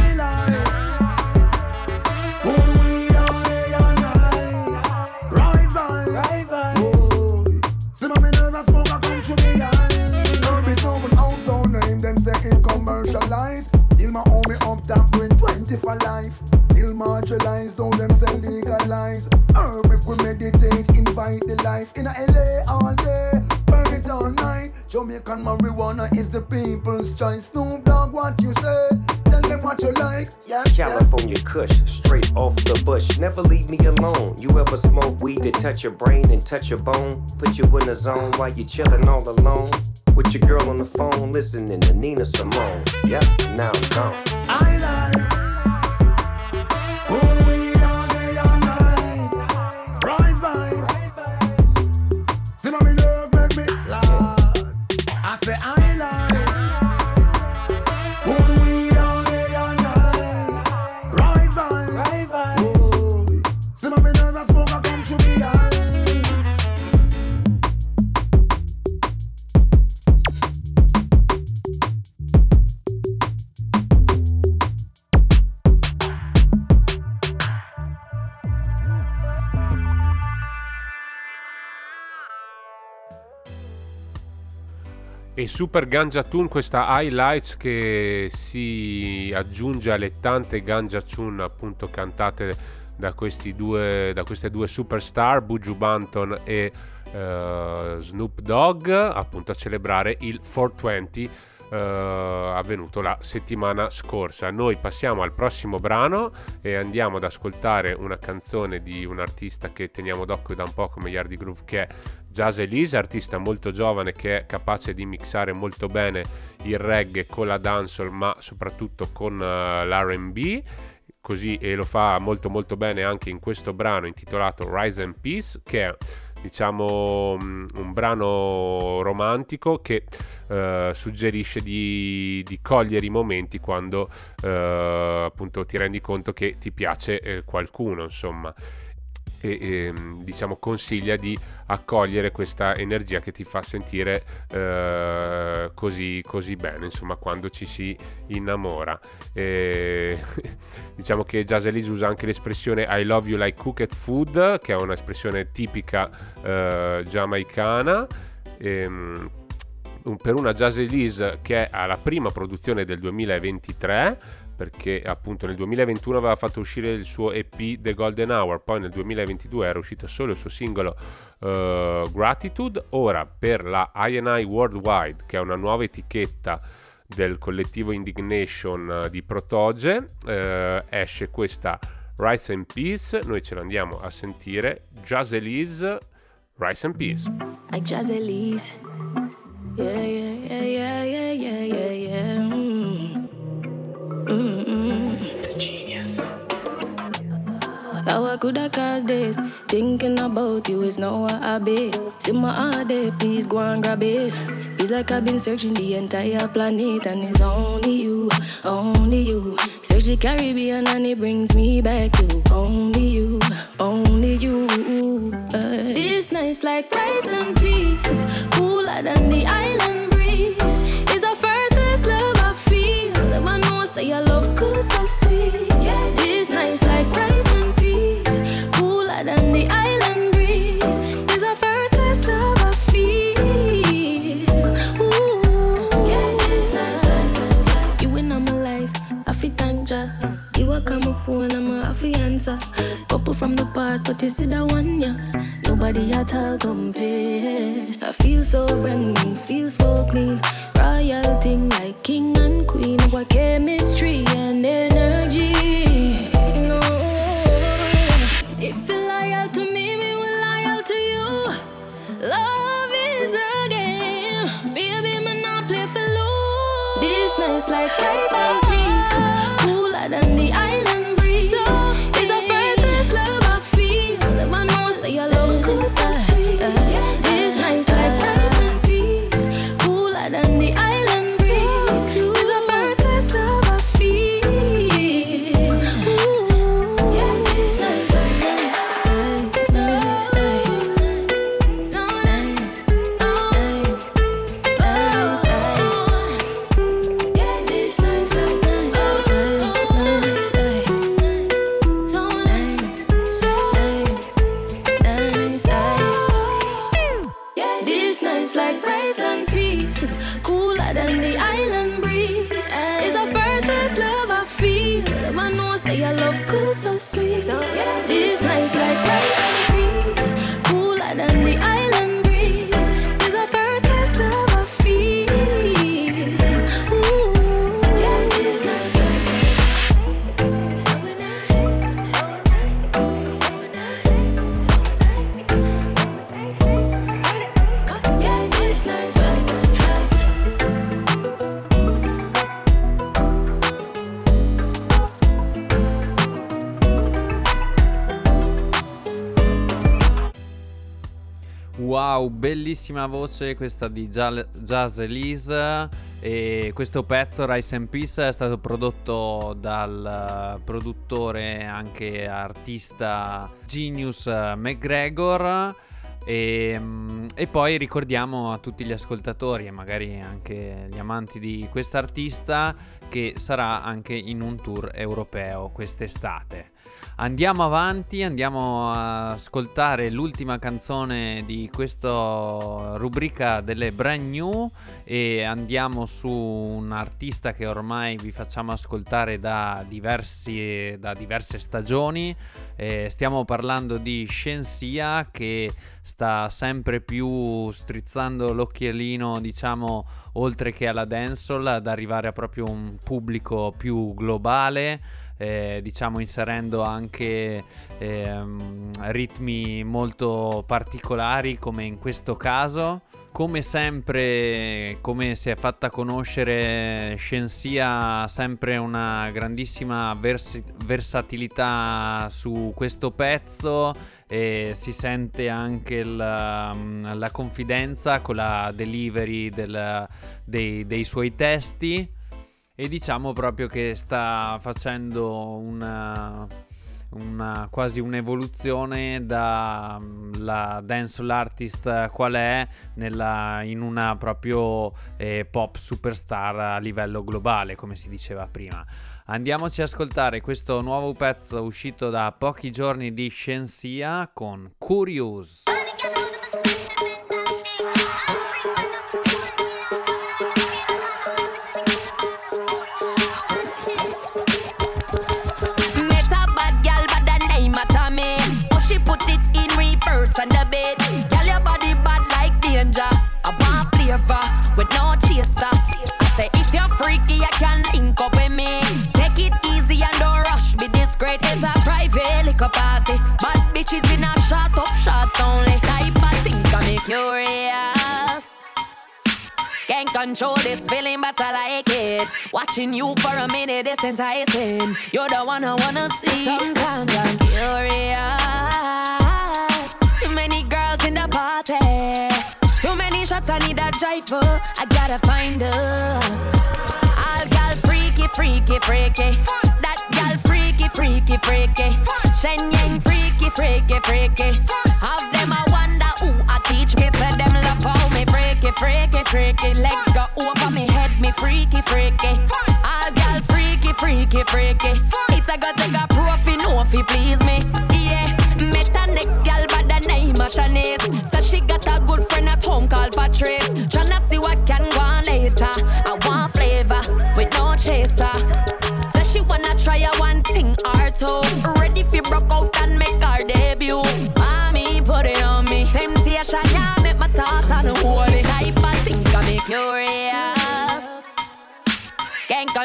S11: meditate, invite the life. In a LA all day, burn it all night. Jamaican marijuana is the people's choice. Snoop Dogg, what you say? Tell them what you like. Yeah, yeah.
S12: California Kush, straight off the bush. Never leave me alone. You ever smoke weed to touch your brain and touch your bone? Put you in a zone while you chillin' all alone. With your girl on the phone, listening to Nina Simone. Yep, now I'm gone.
S2: Super Ganja Tune, questa highlights che si aggiunge alle tante Ganja Tune appunto cantate da, due, da queste due superstar, Buju Banton e eh, Snoop Dogg, appunto a celebrare il 420 eh, avvenuto la settimana scorsa. Noi passiamo al prossimo brano e andiamo ad ascoltare una canzone di un artista che teniamo d'occhio da un po' come Yardi Groove che è Jazz Elise, artista molto giovane che è capace di mixare molto bene il reggae con la dancehall ma soprattutto con uh, l'R&B così e lo fa molto molto bene anche in questo brano intitolato Rise and Peace che è diciamo mm, un brano romantico che eh, suggerisce di, di, cogliere i momenti quando eh, appunto ti rendi conto che ti piace eh, qualcuno insomma e, e, diciamo consiglia di accogliere questa energia che ti fa sentire eh, così, così bene insomma quando ci si innamora. E, *laughs* diciamo che Jazz Elise usa anche l'espressione I love you like cooked food che è un'espressione tipica eh, giamaicana. E, per una Jazz Elise che è alla prima produzione del 2023 perché appunto nel 2021 aveva fatto uscire il suo EP The Golden Hour, poi nel 2022 era uscito solo il suo singolo uh, Gratitude, ora per la INI Worldwide, che è una nuova etichetta del collettivo Indignation uh, di Protoge, uh, esce questa Rice and Peace, noi ce l'andiamo a sentire, Jazz Elise, Rice and Peace.
S13: Like Jazz Elise, yeah, yeah, yeah, yeah, yeah. How I could have caused this? Thinking about you is not what I be. See my heart there, please go and grab it. Feels like I've been searching the entire planet, and it's only you, only you. Search the Caribbean, and it brings me back to only you, only you. Uh, this night's like rice and cooler than the island breeze. It's the first love I feel. Never know, say your love so phone, I'm a fi answer. Couple from the past, but you see that one, yeah. Nobody at all compares. I feel so brand new, feel so clean. Royal thing like king and queen. What chemistry and energy. No. If you're loyal to me, me will loyal to you. Love is a game. Baby, man, not play for lose. This night's like rice
S1: Wow, bellissima voce questa di Jazz Elise e questo pezzo Rice and Peace è stato prodotto dal eh, produttore anche artista Genius eh, McGregor e, mm, e poi ricordiamo a tutti gli ascoltatori e magari anche gli amanti di quest'artista che sarà anche in un tour europeo quest'estate. Andiamo avanti, andiamo a ascoltare l'ultima canzone di questa rubrica delle brand new e andiamo su un artista che ormai vi facciamo ascoltare da, diversi, da diverse stagioni. Eh, stiamo parlando di Shensia che sta sempre più strizzando l'occhiellino, diciamo, oltre che alla dancehall, ad arrivare a proprio un pubblico più globale. Eh, diciamo inserendo anche ehm, ritmi molto particolari come in questo caso. Come sempre, come si è fatta conoscere, Shensia ha sempre una grandissima vers- versatilità su questo pezzo e si sente anche la, la confidenza con la delivery del, dei, dei suoi testi e diciamo proprio che sta facendo una una, quasi un'evoluzione dalla mm, dancehall artist qual è nella, in una proprio eh, pop superstar a livello globale come si diceva prima. Andiamoci ad ascoltare questo nuovo pezzo uscito da pochi giorni di Scienzia con Curious
S14: reverse on the bed. Girl, your body bad like danger. I want flavor with no chaser. I say if you're freaky, you can link up with me. Take it easy and don't rush. Be discreet. It's a private liquor party. Bad bitches in a shot up shots only. Type of things got me curious. Can't control this feeling, but I like it. Watching you for a minute is enticing. You're the one I wanna see. Sometimes I'm curious. Party. Too many shots, I need a driver. I gotta find her. All gal freaky, freaky, freaky. That gal freaky, freaky, freaky. Shen Yang freaky, freaky, freaky. Have them I wonder who I teach me. Say them love how me freaky, freaky, freaky. Legs go over me head, me freaky, freaky. All gal freaky, freaky, freaky. It's a got take a profi, no if he please me. Yeah, the name of Shanice. So she got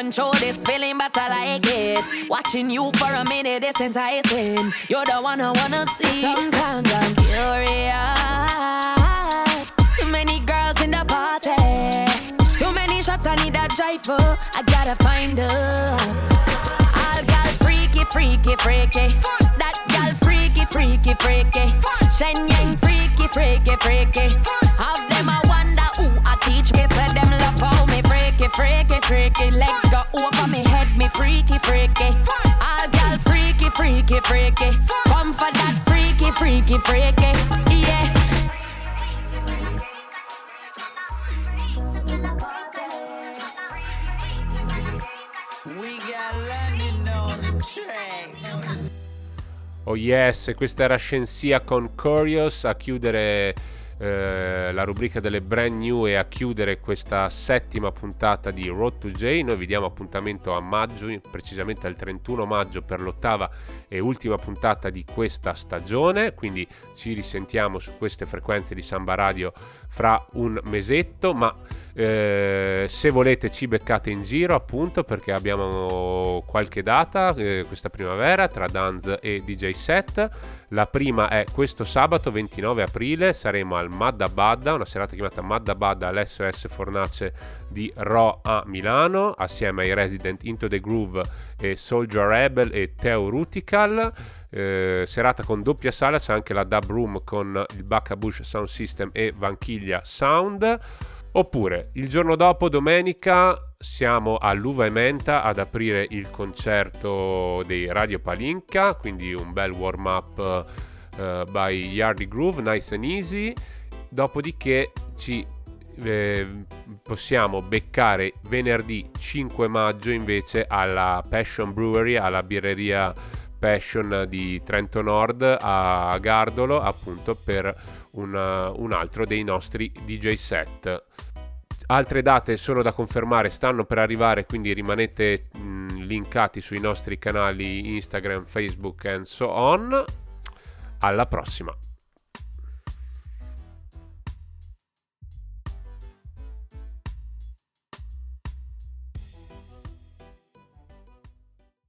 S14: control this feeling, but I like it. Watching you for a minute is enticing. You're the one I wanna see. Sometimes I'm curious. Too many girls in the party. Too many shots, I need a driver. I gotta find her. All gal freaky, freaky, freaky. That gal freaky, freaky, freaky. Shen Yang freaky, freaky, freaky. Have them I wonder who I teach me. Say them love how freaky, freaky. Legs go over me head, me freaky, freaky. All gal freaky, freaky, freaky. Come for that freaky, freaky, freaky. Yeah.
S15: We got London on the track.
S2: Oh yes, questa era Scienzia con Curious a chiudere eh, la rubrica delle brand new e a chiudere questa settima puntata di Road to J. Noi vi diamo appuntamento a maggio, precisamente al 31 maggio per l'ottava e ultima puntata di questa stagione, quindi ci risentiamo su queste frequenze di Samba Radio fra un mesetto, ma eh, se volete ci beccate in giro appunto perché abbiamo qualche data eh, questa primavera tra Danz e DJ set. La prima è questo sabato 29 aprile, saremo al Madda Badda, una serata chiamata Madda Badda all'SOS Fornace di Ro a Milano, assieme ai resident Into the Groove e Soldier Rebel e Teo Rutical. Eh, serata con doppia sala, c'è anche la Dub Room con il Bush Sound System e Vanchiglia Sound. Oppure il giorno dopo, domenica, siamo all'Uva e Menta ad aprire il concerto dei Radio Palinca, quindi un bel warm up uh, by Yardy Groove, nice and easy. Dopodiché ci eh, possiamo beccare venerdì 5 maggio invece alla Passion Brewery, alla birreria Passion di Trento Nord a Gardolo, appunto per una, un altro dei nostri DJ set. Altre date sono da confermare, stanno per arrivare, quindi rimanete mh, linkati sui nostri canali Instagram, Facebook and so on. Alla prossima!